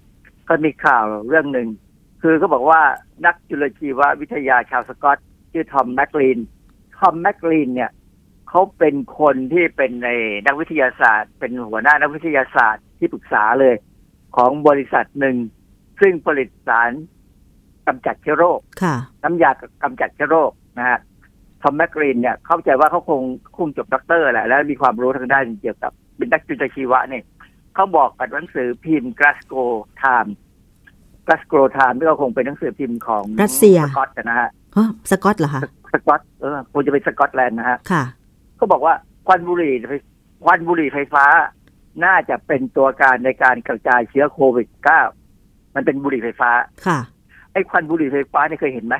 ก็มีข่าวเรื่องหนึ่ง คือเขาบอกว่านักจุลชีววิทยาชาวสกอตชื่อทอมแมคลีนทอมแมคลีนเนี่ยเขาเป็นคนที่เป็นในนักวิทยาศาสตร์ เป็นหัวหน้านักวิทยาศาสตร์ที่ปรึกษาเลย ของบริษัทหนึ่ง ซึ่งผลิตสารกำจัดเชื้อโรคค่ะน้ำยากำจัดเชื้อโรคนะฮะทอมแมคกรีนเนี่ยเข้าใจว่าเขาคงคงจบด็อกเตอร์แหละแล้วมีความรู้ทางด้านเกี่ยวกับเป็นนักจุลชีวะเนี่ยเขาบอกกับหนังสือพิมพ์ Glasgow Time Glasgow Time ที่ ก็คงเป็นหนังสือพิมพ์ของรัสเซียสกอตนะฮะอ๋อสกอตเหรอคะสกอตเออคงจะเป็นสกอตแลนด์นะฮะค่ะเขาบอกว่าควันบุหรี่ไฟควันบุหรี่ไฟฟ้า น่าจะเป็นตัวการในการกระจายเชื้อโควิด -9 มันเป็นบุหรี่ไฟฟ้าค่ะไอ้ควันบุหรี่ไฟฟ้าเนี่ยเคยเห็นไหม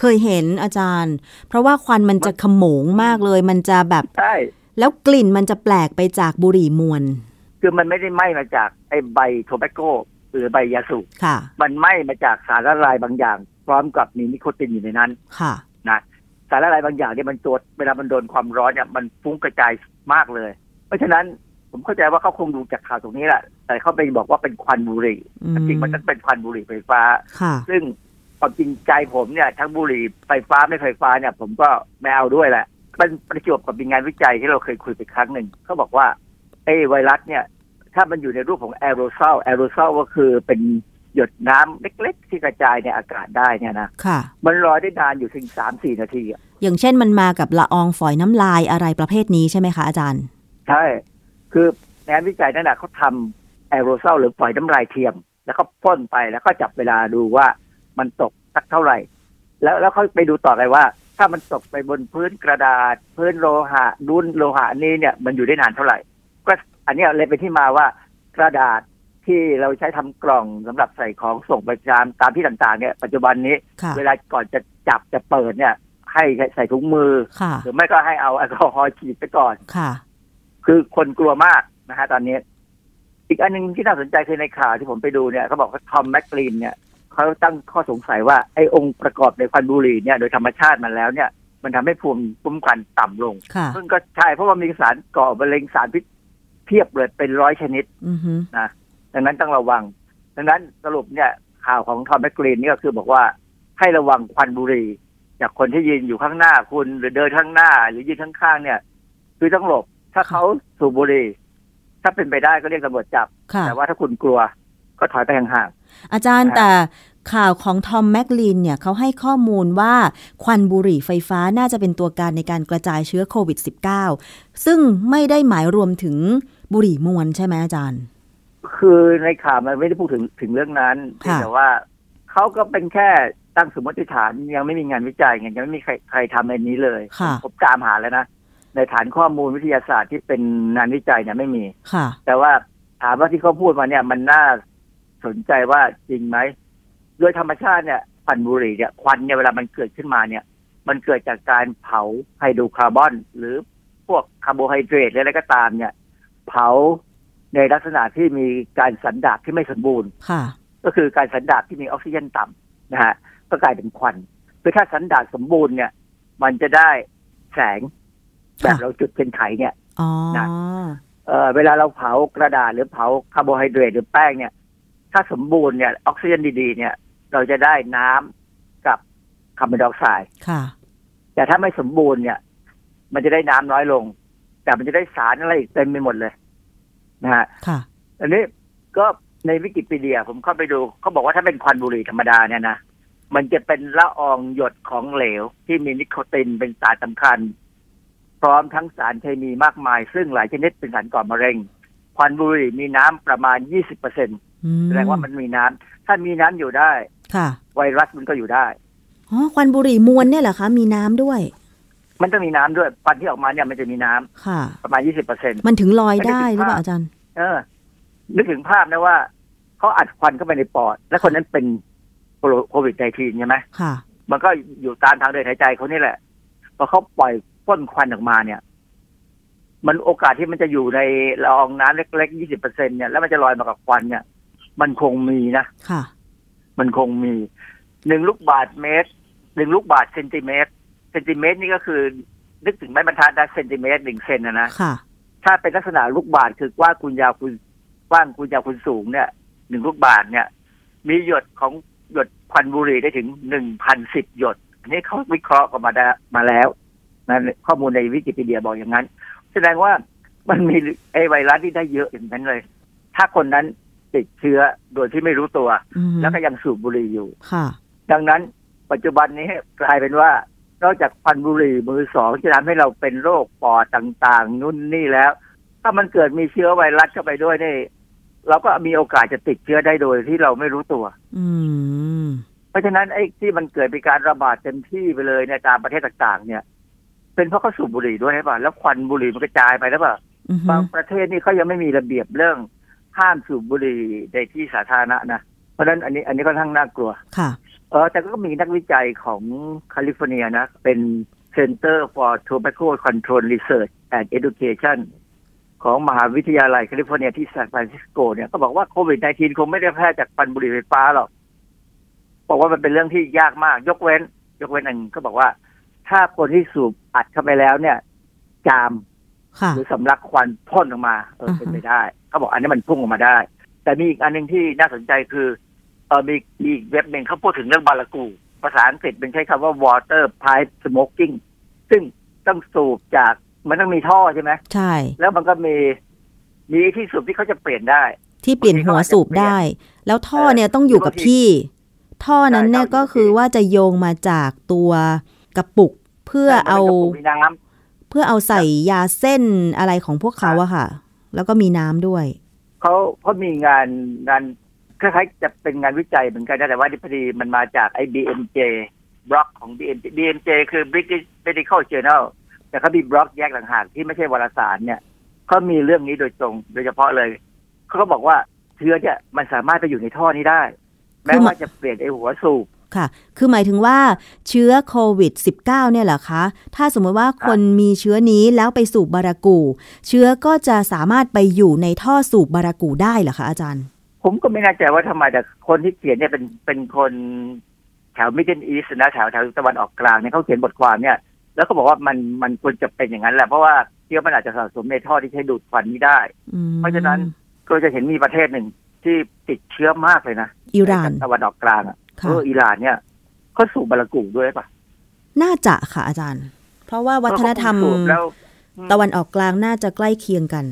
เคยเห็นอาจารย์ เพราะว่าควันมันจะขโมงมากเลย มันจะแบบใช่แล้วกลิ่นมันจะแปลกไปจากบุหรี่มวน คือมันไม่ได้ไหม้มาจากไอ้ใบโทแบคโก หรือใบยาสูบค่ะมันไหม้มาจากสารละลายบางอย่าง พร้อมกับมีนิโคตินอยู่ในนั้นค่ะนะสารละลายบางอย่างเนี่ยมันตัวเวลามันโดนความร้อนเนี่ยมันฟุ้งกระจายมากเลย เพราะฉะนั้นผมเข้าใจว่าเขาคงดูจากข่าวตรงนี้แหละ แต่เขาไปบอกว่าเป็นควันบุหรี่อืมจริงๆมันต้องเป็นควันบุหรี่ไฟฟ้าค่ะซึ่งความจริงใจผมเนี่ยทั้งบุหรี่ไฟฟ้าไม่ไฟฟ้าเนี่ย ผมก็ไม่เอาด้วยแหละเป็นประจวบกับมีงานวิจัยที่เราเคยคุยไปครั้งหนึ่งเขาบอกว่าไอ้ไวรัสเนี่ย ถ้ามันอยู่ในรูปของแอโรซอลแอโรซอลก็คือเป็นหยดน้ำเล็กๆ ที่กระจายในอากาศได้เนี่ยนะค่ะ มันลอยได้นานอยู่ถึงสามสี่นาทีอะอย่างเช่นมันมากับละอองฝอยน้ำลายอะไรประเภทนี้ใช่ไหมคะอาจารย์ ใช่ คือในงานวิจัยนั่นแหะเขาทำแอโรซอลหรือฝอยน้ำลายเทียม แล้วก็พ่นไปแล้วก็จับเวลาดูว่ามันตกสักเท่าไหร่ แล้วแล้วเขาไปดูต่อไปว่า ถ้ามันตกไปบนพื้นกระดาษ พื้นโลหะรุ่นโลหะนี้เนี่ยมันอยู่ได้นานเท่าไหร่ก็ อันเนี้ยเลยเป็นที่มาว่ากระดาษที่เราใช้ทำกล่องสำหรับใส่ของส่งไปตามตามที่ต่างๆ เนี่ย ปัจจุบันนี้ค่ะเวลาก่อนจะจับจะเปิดเนี่ย ให้ใส่ถุงมือค่ะหรือไม่ก็ให้เอาแอลกอฮอล์ฉีดไปก่อนค่ะ คือคนกลัวมากนะฮะตอนนี้ อีกอันหนึ่งที่น่าสนใจคือในข่าวที่ผมไปดูเนี่ยเขาบอกว่าทอมแมคกรีนเนี่ยเขาตั้งข้อสงสัยว่าไอ้องค์ประกอบในควันบุหรี่เนี่ยโดยธรรมชาติมันแล้วเนี่ย มันทำให้ภูมิคุ้มกันต่ำลงค่ะซึ่งก็ใช่เพราะว่ามีสารก่อมะเร็งสารพิษเพียบเลยเป็นร้อยชนิดอือฮึนะดังนั้นต้องระวัง ดังนั้นสรุปเนี่ยข่าวของทอมแมคกรีนนี่ก็คือบอกว่าให้ระวังควันบุหรี่จากคนที่ยืนอยู่ข้างหน้าคุณหรือเดินข้างหน้า หรือยืนข้างๆเนี่ย คือต้องหลบ ถ้าเขาสูบบุหรี่ถ้าเป็นไปได้ก็เรียกตำรวจจับค่ะแต่ว่าถ้าคุณกลัวก็ถอยไปห่างอาจารย์นะฮะแต่ข่าวของทอมแมคลีนเนี่ยเขาให้ข้อมูลว่าควันบุหรี่ไฟฟ้าน่าจะเป็นตัวการในการกระจายเชื้อโควิด -19 ซึ่งไม่ได้หมายรวมถึง บุหรี่มวนใช่ไหมอาจารย์ๆคือในข่าวมันไม่ได้พูดถึงถึงเรื่องนั้นค่ะแต่ว่าเขาก็เป็นแค่ตั้งสมมติฐานยังไม่มีงานวิจัยไงยังไม่มีใครใครทำในนี้เลยค่ะผมตามหาแล้วนะในฐานข้อมูลวิทยาศาสตร์ที่เป็นงานวิจัยเนี่ยไม่มีค่ะ แต่ว่าถามว่าที่เขาพูดมาเนี่ย มันน่าสนใจว่าจริงไหมโดยธรรมชาติเนี่ยควันบุหรี่เนี่ยควันเนี่ยเวลามันเกิดขึ้นมาเนี่ย มันเกิดจากการเผาไฮโดรคาร์บอน หรือพวกคาร์โบไฮเดรตหรืออะไรก็ตามเนี่ย เผาในลักษณะที่มีการสันดาปที่ไม่สมบูรณ์ค่ะก็คือการสันดาปที่มีออกซิเจนต่ำนะฮะก็กลายเป็นควันคือถ้าสันดาปสมบูรณ์เนี่ย มันจะได้แสงแบบค่ะเราจุดเทียนไขเนี่ยอ๋อนะเอ่อเวลาเราเผากระดาษหรือเผาคาร์โบไฮเดรตหรือแป้งเนี่ย ถ้าสมบูรณ์เนี่ยออกซิเจนดีๆ เนี่ย เราจะได้น้ำกับคาร์บอนไดออกไซด์ค่ะ แต่ถ้าไม่สมบูรณ์เนี่ย มันจะได้น้ำน้อยลง แต่มันจะได้สารอะไรอีกเต็มไปหมดเลย นะฮะค่ะอันนี้ก็ในวิกิพีเดียผมเข้าไปดูเขาบอกว่าถ้าเป็นควันบุหรี่ธรรมดาเนี่ยนะมันจะเป็นละอองหยดของเหลว ที่มีนิโคตินเป็นสารสำคัญ พร้อมทั้งสารเคมีมากมาย ซึ่งหลายชนิดเป็นสารก่อมะเร็ง ควันบุหรี่มีน้ำประมาณ20เปอร์เซ็นอืมแสดงว่ามันมีน้ำถ้ามีน้ำอยู่ได้ ค่ะ ไวรัสมันก็อยู่ได้อ๋อควันบุหรี่มวนเนี่ยเหรอคะ มีน้ำด้วย มันต้องมีน้ำด้วยควันที่ออกมาเนี่ยมันจะมีน้ำค่ะ ประมาณ20เปอร์เซ็นมันถึงลอยไม่ได้ได้ถึงหรือเปล่าภาพอาจารย์ เออ นึกถึงภาพนะว่าเขาอัดควันเข้าไปในปอด และคนนั้นเป็นโควิด -19 ใช่ไหมค่ะ มันก็อยู่ตามทางเดินหายใจเขานี่แหละพอเขาปล่อยพ่นควันออกมาเนี่ย มันโอกาสที่มันจะอยู่ในละอองน้ำเล็กๆ20เปอร์เซ็นเนี่ยแล้วมันจะลอยมากับควันเนี่ย มันคงมีนะค่ะ มันคงมีหนึ่งลูกบาทเมตรหนึ่งลูกบาทเซนติเมตร เซนติเมตรนี่ก็คือ นึกถึงไม้บรรทัดนะเซนติเมตรหนึ่งเซนนะนะค่ะ ถ้าเป็นลักษณะลูกบาทคือกว้างคูณยาวคูณกว้างคูณยาวคูณสูงเนี่ยหนึ่งลูกบาทเนี่ย มีหยดของหยดควันบุหรี่ได้ถึงหนึ่งพันสิบหยดอันนี้เขาวิเคราะห์กันมาได้มาแล้วนะข้อมูลในวิกิพีเดียบอกอย่างนั้น แสดงว่ามันมีไอไวรัสที่ได้เยอะอย่างนั้นเลย ถ้าคนนั้นติดเชื้อโดยที่ไม่รู้ตัวอืมแล้วก็ยังสูบบุหรี่อยู่ค่ะดังนั้นปัจจุบันนี้กลายเป็นว่า นอกจากควันบุหรี่มือสองที่ทำให้เราเป็นโรคปอดต่างๆ นู่นนี่แล้ว ถ้ามันเกิดมีเชื้อไวรัสเข้าไปด้วยนี่เราก็มีโอกาสจะติดเชื้อได้โดยที่เราไม่รู้ตัว อืมเพราะฉะนั้นไอ้ที่มันเกิดเป็นการระบาดเต็มที่ไปเลยในตามประเทศต่าง ๆ เนี่ย เป็นเพราะเขาสูบบุหรี่ด้วยใช่ป่ะแล้วควันบุหรี่มันกระจายไปแล้วป่ะอือฮึบางประเทศนี่เขายังไม่มีระเบียบเรื่องห้ามสูบบุหรี่ในที่สาธารณะนะเพราะฉะนั้นอันนี้อันนี้ค่อนข้างน่ากลัวค่ะ เออแต่ก็มีนักวิจัยของแคลิฟอร์เนียนะ เป็น Center for Tobacco Control Research and Education ของมหาวิทยาลัยแคลิฟอร์เนียที่ซานฟรานซิสโกเนี่ยก็บอกว่าโควิด -19 คงไม่ได้แพร่จากควันบุหรี่ไฟฟ้าหรอกบอกว่ามันเป็นเรื่องที่ยากมาก ยกเว้น ยกเว้นอันก็บอกว่า ถ้าคนที่สูบอัดเข้าไปแล้วเนี่ย จามค่ะหรือสำลักควันพ่นออกมา เออเป็นไปได้เขาบอกอันนี้มันพุ่งออกมาได้ แต่มีอีกอันหนึ่งที่น่าสนใจคือ เออมีมีอีกเว็บหนึ่งเขาพูดถึงเรื่องบาลากู ภาษาอังกฤษเป็นใช้คำว่า water pipe smoking ซึ่งต้องสูบจากมันต้องมีท่อใช่ไหมใช่ แล้วมันก็มีมีที่สูบที่เขาจะเปลี่ยนได้ ที่เปลี่ยนหัวสูบได้ แล้วท่อเนี่ยต้องอยู่กับที่ ท่อนั้นเนี่ยก็คือว่าจะโยงมาจากตัวกระปุกเพื่อเอามีน้ำเพื่อเอาใส่ยาเส้นอะไรของพวกเขาอะค่ะ แล้วก็มีน้ำด้วยเขาเขามีงานงาน คล้ายๆจะเป็นงานวิจัยเหมือนกันนะแต่ว่าพอดีมันมาจากไอ้ BMJ บล็อกของ BMJ BMJ คือ British Medical Journal แต่เขามีบล็อกแยกต่างหากที่ไม่ใช่วารสารเนี่ยเขามีเรื่องนี้โดยตรงโดยเฉพาะเลยเขาก็บอกว่าเชื้อเนี่ยมันสามารถไปอยู่ในท่อนี้ได้ แม้ว่าจะเปลี่ยนไอ้หัวสูบค่ะ คือหมายถึงว่าเชื้อโควิด -19 เนี่ยเหรอคะ ถ้าสมมติว่าคนมีเชื้อนี้แล้วไปสูบบารากู เชื้อก็จะสามารถไปอยู่ในท่อสูบบารากูได้เหรอคะอาจารย์ ผมก็ไม่แน่ใจว่าทำไมแต่คนที่เขียนเนี่ยเป็นเป็นคนแถวมิดเดิลอีสนะแถวแถวตะวันออกกลางเนี่ยเขาเขียนบทความเนี่ย แล้วก็บอกว่ามันมันควรจะเป็นอย่างนั้นแหละเพราะว่าเชื้อมันอาจจะสะสมในท่อที่ใช้ดูดควันนี้ได้อืมเพราะฉะนั้นก็จะเห็นมีประเทศหนึ่งที่ติดเชื้อมากเลยนะอิหร่านตะวันออกกลางอะค่ะเอออิหร่านเนี่ยเขาสูบบารากูด้วยปะน่าจะค่ะอาจารย์ เพราะว่าวัฒนธรรมเขาคงสูบแล้วตะวันออกกลางน่าจะใกล้เคียงกัน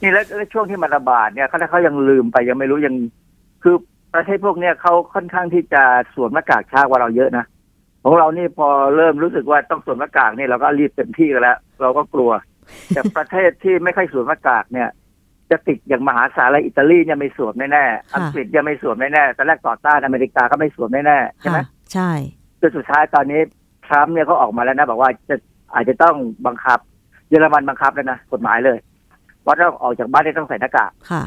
นี่แล้วแล้วช่วงที่มันระบาดเนี่ยเขาถ้าเขายังลืมไปยังไม่รู้ยัง คือประเทศพวกเนี้ยเขาค่อนข้างที่จะสวมหน้ากากช้ากว่าเราเยอะนะของเรานี่พอเริ่มรู้สึกว่าต้องสวมหน้ากากเนี่ยเราก็รีบเต็มที่กันแล้ว เราก็กลัว แต่ประเทศที่ไม่ค่อยสวมหน้ากากเนี่ย จะติดอย่างมหาศาลเลยอิตาลีเนี่ยไม่สวมแน่ๆอังกฤษยังไม่สวมแน่ๆตอนแรกต่อต้านอเมริกาก็ไม่สวมแน่ๆใช่ไหมค่ะใช่จนสุดท้ายตอนนี้ทรัมป์เนี่ยเขาออกมาแล้วนะบอกว่าจะอาจจะต้องบังคับ เยอรมันบังคับแล้วนะกฎหมายเลย ว่าต้องออกจากบ้านได้ต้องใส่หน้ากากค่ะ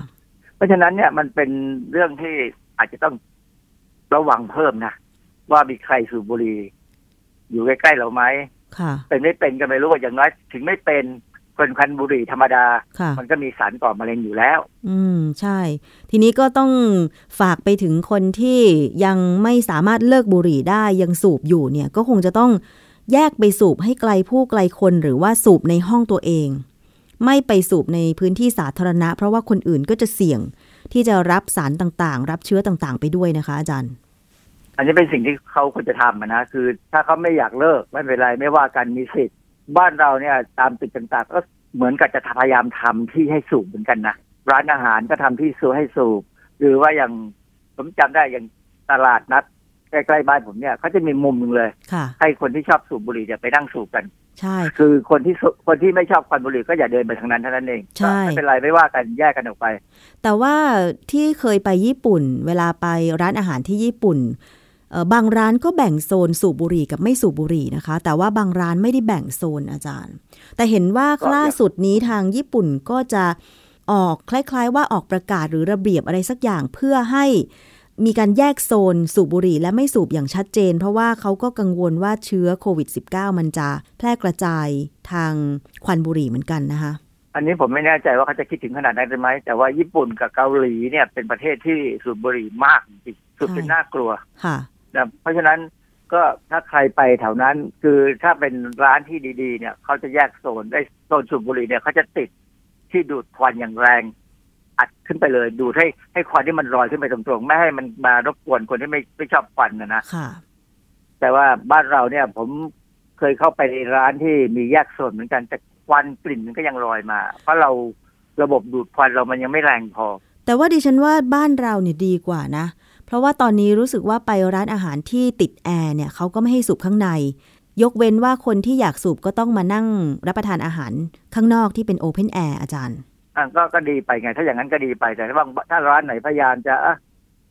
เพราะฉะนั้นเนี่ยมันเป็นเรื่องที่อาจจะต้องระวังเพิ่มนะว่ามีใครสูบบุหรี่อยู่ใกล้ๆเราไหมค่ะเป็นไม่เป็นก็ไม่รู้ว่าอย่างน้อย ถึงไม่เป็นคนคันบุหรี่ธรรมดาค่ะมันก็มีสารก่อมะเร็งอยู่แล้ว อืมใช่ ทีนี้ก็ต้องฝากไปถึงคนที่ยังไม่สามารถเลิกบุหรี่ได้ยังสูบอยู่เนี่ย ก็คงจะต้องแยกไปสูบให้ไกลผู้ไกลคนหรือว่าสูบในห้องตัวเอง ไม่ไปสูบในพื้นที่สาธารณะ เพราะว่าคนอื่นก็จะเสี่ยงที่จะรับสารต่างๆ รับเชื้อต่างๆ ไปด้วยนะคะอาจารย์ อันนี้เป็นสิ่งที่เขาควรจะทำอะนะคือ ถ้าเขาไม่อยากเลิกไม่เป็นไรไม่ว่ากันมีสิทธิ์ บ้านเราเนี่ยตามตึกต่างๆ ก็เหมือนกับจะพยายามทำที่ให้สูบเหมือนกันนะร้านอาหารก็ทำที่สูบให้สูบ หรือว่าอย่างผมจำได้อย่างตลาดนัดใกล้ๆบ้านผมเนี่ยเขาจะมีมุมหนึ่งเลยค่ะให้คนที่ชอบสูบบุหรี่เนี่ยไปนั่งสูบกัน ใช่ คือคนที่สูคนที่ไม่ชอบควันบุหรี่ก็อย่าเดินไปทางนั้นเท่านั้นเองใช่ก็ไม่เป็นไรไม่ว่ากันแยกกันออกไป แต่ว่าที่เคยไปญี่ปุ่น เวลาไปร้านอาหารที่ญี่ปุ่นเอ่อบางร้านก็แบ่งโซนสูบบุหรี่กับไม่สูบบุหรี่นะคะ แต่ว่าบางร้านไม่ได้แบ่งโซนอาจารย์ แต่เห็นว่าก็ล่าสุดนี้ทางญี่ปุ่นก็จะออกคล้าย ๆ ว่าออกประกาศหรือระเบียบอะไรสักอย่างเพื่อให้ มีการแยกโซนสูบบุหรี่และไม่สูบอย่างชัดเจน เพราะว่าเขาก็กังวลว่าเชื้อโควิด -19 มันจะแพร่กระจายทางควันบุหรี่เหมือนกันนะคะอันนี้ผมไม่แน่ใจว่าเขาจะคิดถึงขนาดนั้นไหมแต่ว่าญี่ปุ่นกับเกาหลีเนี่ยเป็นประเทศที่สูบบุหรี่มากจริงๆสุดเป็นน่ากลัวค่ะนะเพราะฉะนั้นก็ถ้าใครไปแถวนั้นคือถ้าเป็นร้านที่ดีๆ เนี่ยเขาจะแยกโซนได้โซนสูบบุหรี่เนี่ยเขาจะติดที่ดูดควันอย่างแรง อัดขึ้นไปเลย ดูดให้ให้ควันที่มันลอยขึ้นไปตรงๆไม่ให้มันมารบกวนคนที่ไม่ไม่ชอบควันนะนะค่ะแต่ว่าบ้านเราเนี่ย ผมเคยเข้าไปในร้านที่มีแยกโซนเหมือนกันแต่ควันกลิ่นมันก็ยังลอยมา เพราะเราระบบดูดควันเรามันยังไม่แรงพอ แต่ว่าดิฉันว่าบ้านเราเนี่ยดีกว่านะ เพราะว่าตอนนี้รู้สึกว่าไปร้านอาหารที่ติดแอร์เนี่ยเขาก็ไม่ให้สูบข้างใน ยกเว้นว่าคนที่อยากสูบก็ต้องมานั่งรับประทานอาหารข้างนอกที่เป็น open air อาจารย์ อะก็ก็ดีไปไง ถ้าอย่างนั้นก็ดีไปแต่ถ้าบางถ้าร้านไหนพยายามจะอะ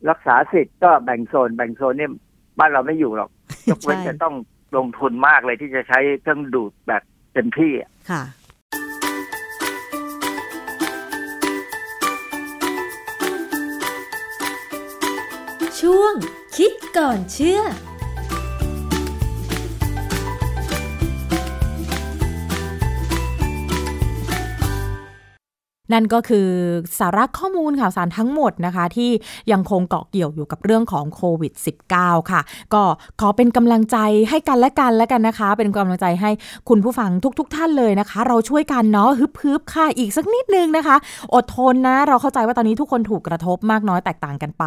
รักษาสิทธิ์ก็แบ่งโซน แบ่งโซนเนี่ยบ้านเราไม่อยู่หรอกยกเว้นใช่จะต้องลงทุนมากเลยที่จะใช้เครื่องดูดแบบเต็มที่อะค่ะ ช่วงคิดก่อนเชื่อ นั่นก็คือสาระข้อมูลข่าวสารทั้งหมดนะคะ ที่ยังคงเกาะเกี่ยวอยู่กับเรื่องของโควิด -19 ค่ะ ก็ขอเป็นกำลังใจให้กันและกันแล้วกันนะคะ เป็นกำลังใจให้คุณผู้ฟังทุกๆทท่านเลยนะคะ เราช่วยกันเนาะฮึบฮึบค่ะอีกสักนิดนึงนะคะ อดทนนะ เราเข้าใจว่าตอนนี้ทุกคนถูกกระทบมากน้อยแตกต่างกันไป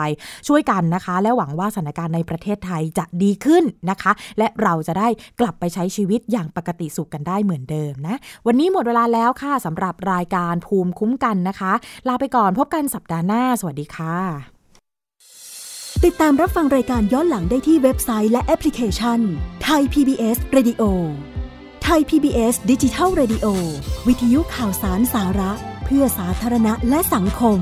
ช่วยกันนะคะ และหวังว่าสถานการณ์ในประเทศไทยจะดีขึ้นนะคะ และเราจะได้กลับไปใช้ชีวิตอย่างปกติสุขกันได้เหมือนเดิมนะ วันนี้หมดเวลาแล้วค่ะสำหรับรายการภูมิคุ้มกันนะคะ ลาไปก่อนพบกันสัปดาห์หน้า สวัสดีค่ะ ติดตามรับฟังรายการย้อนหลังได้ที่เว็บไซต์และแอปพลิเคชันไทย PBS Radio ไทย PBS ดิจิทัล Radio วิทยุข่าวสารสาระ เพื่อสาธารณะและสังคม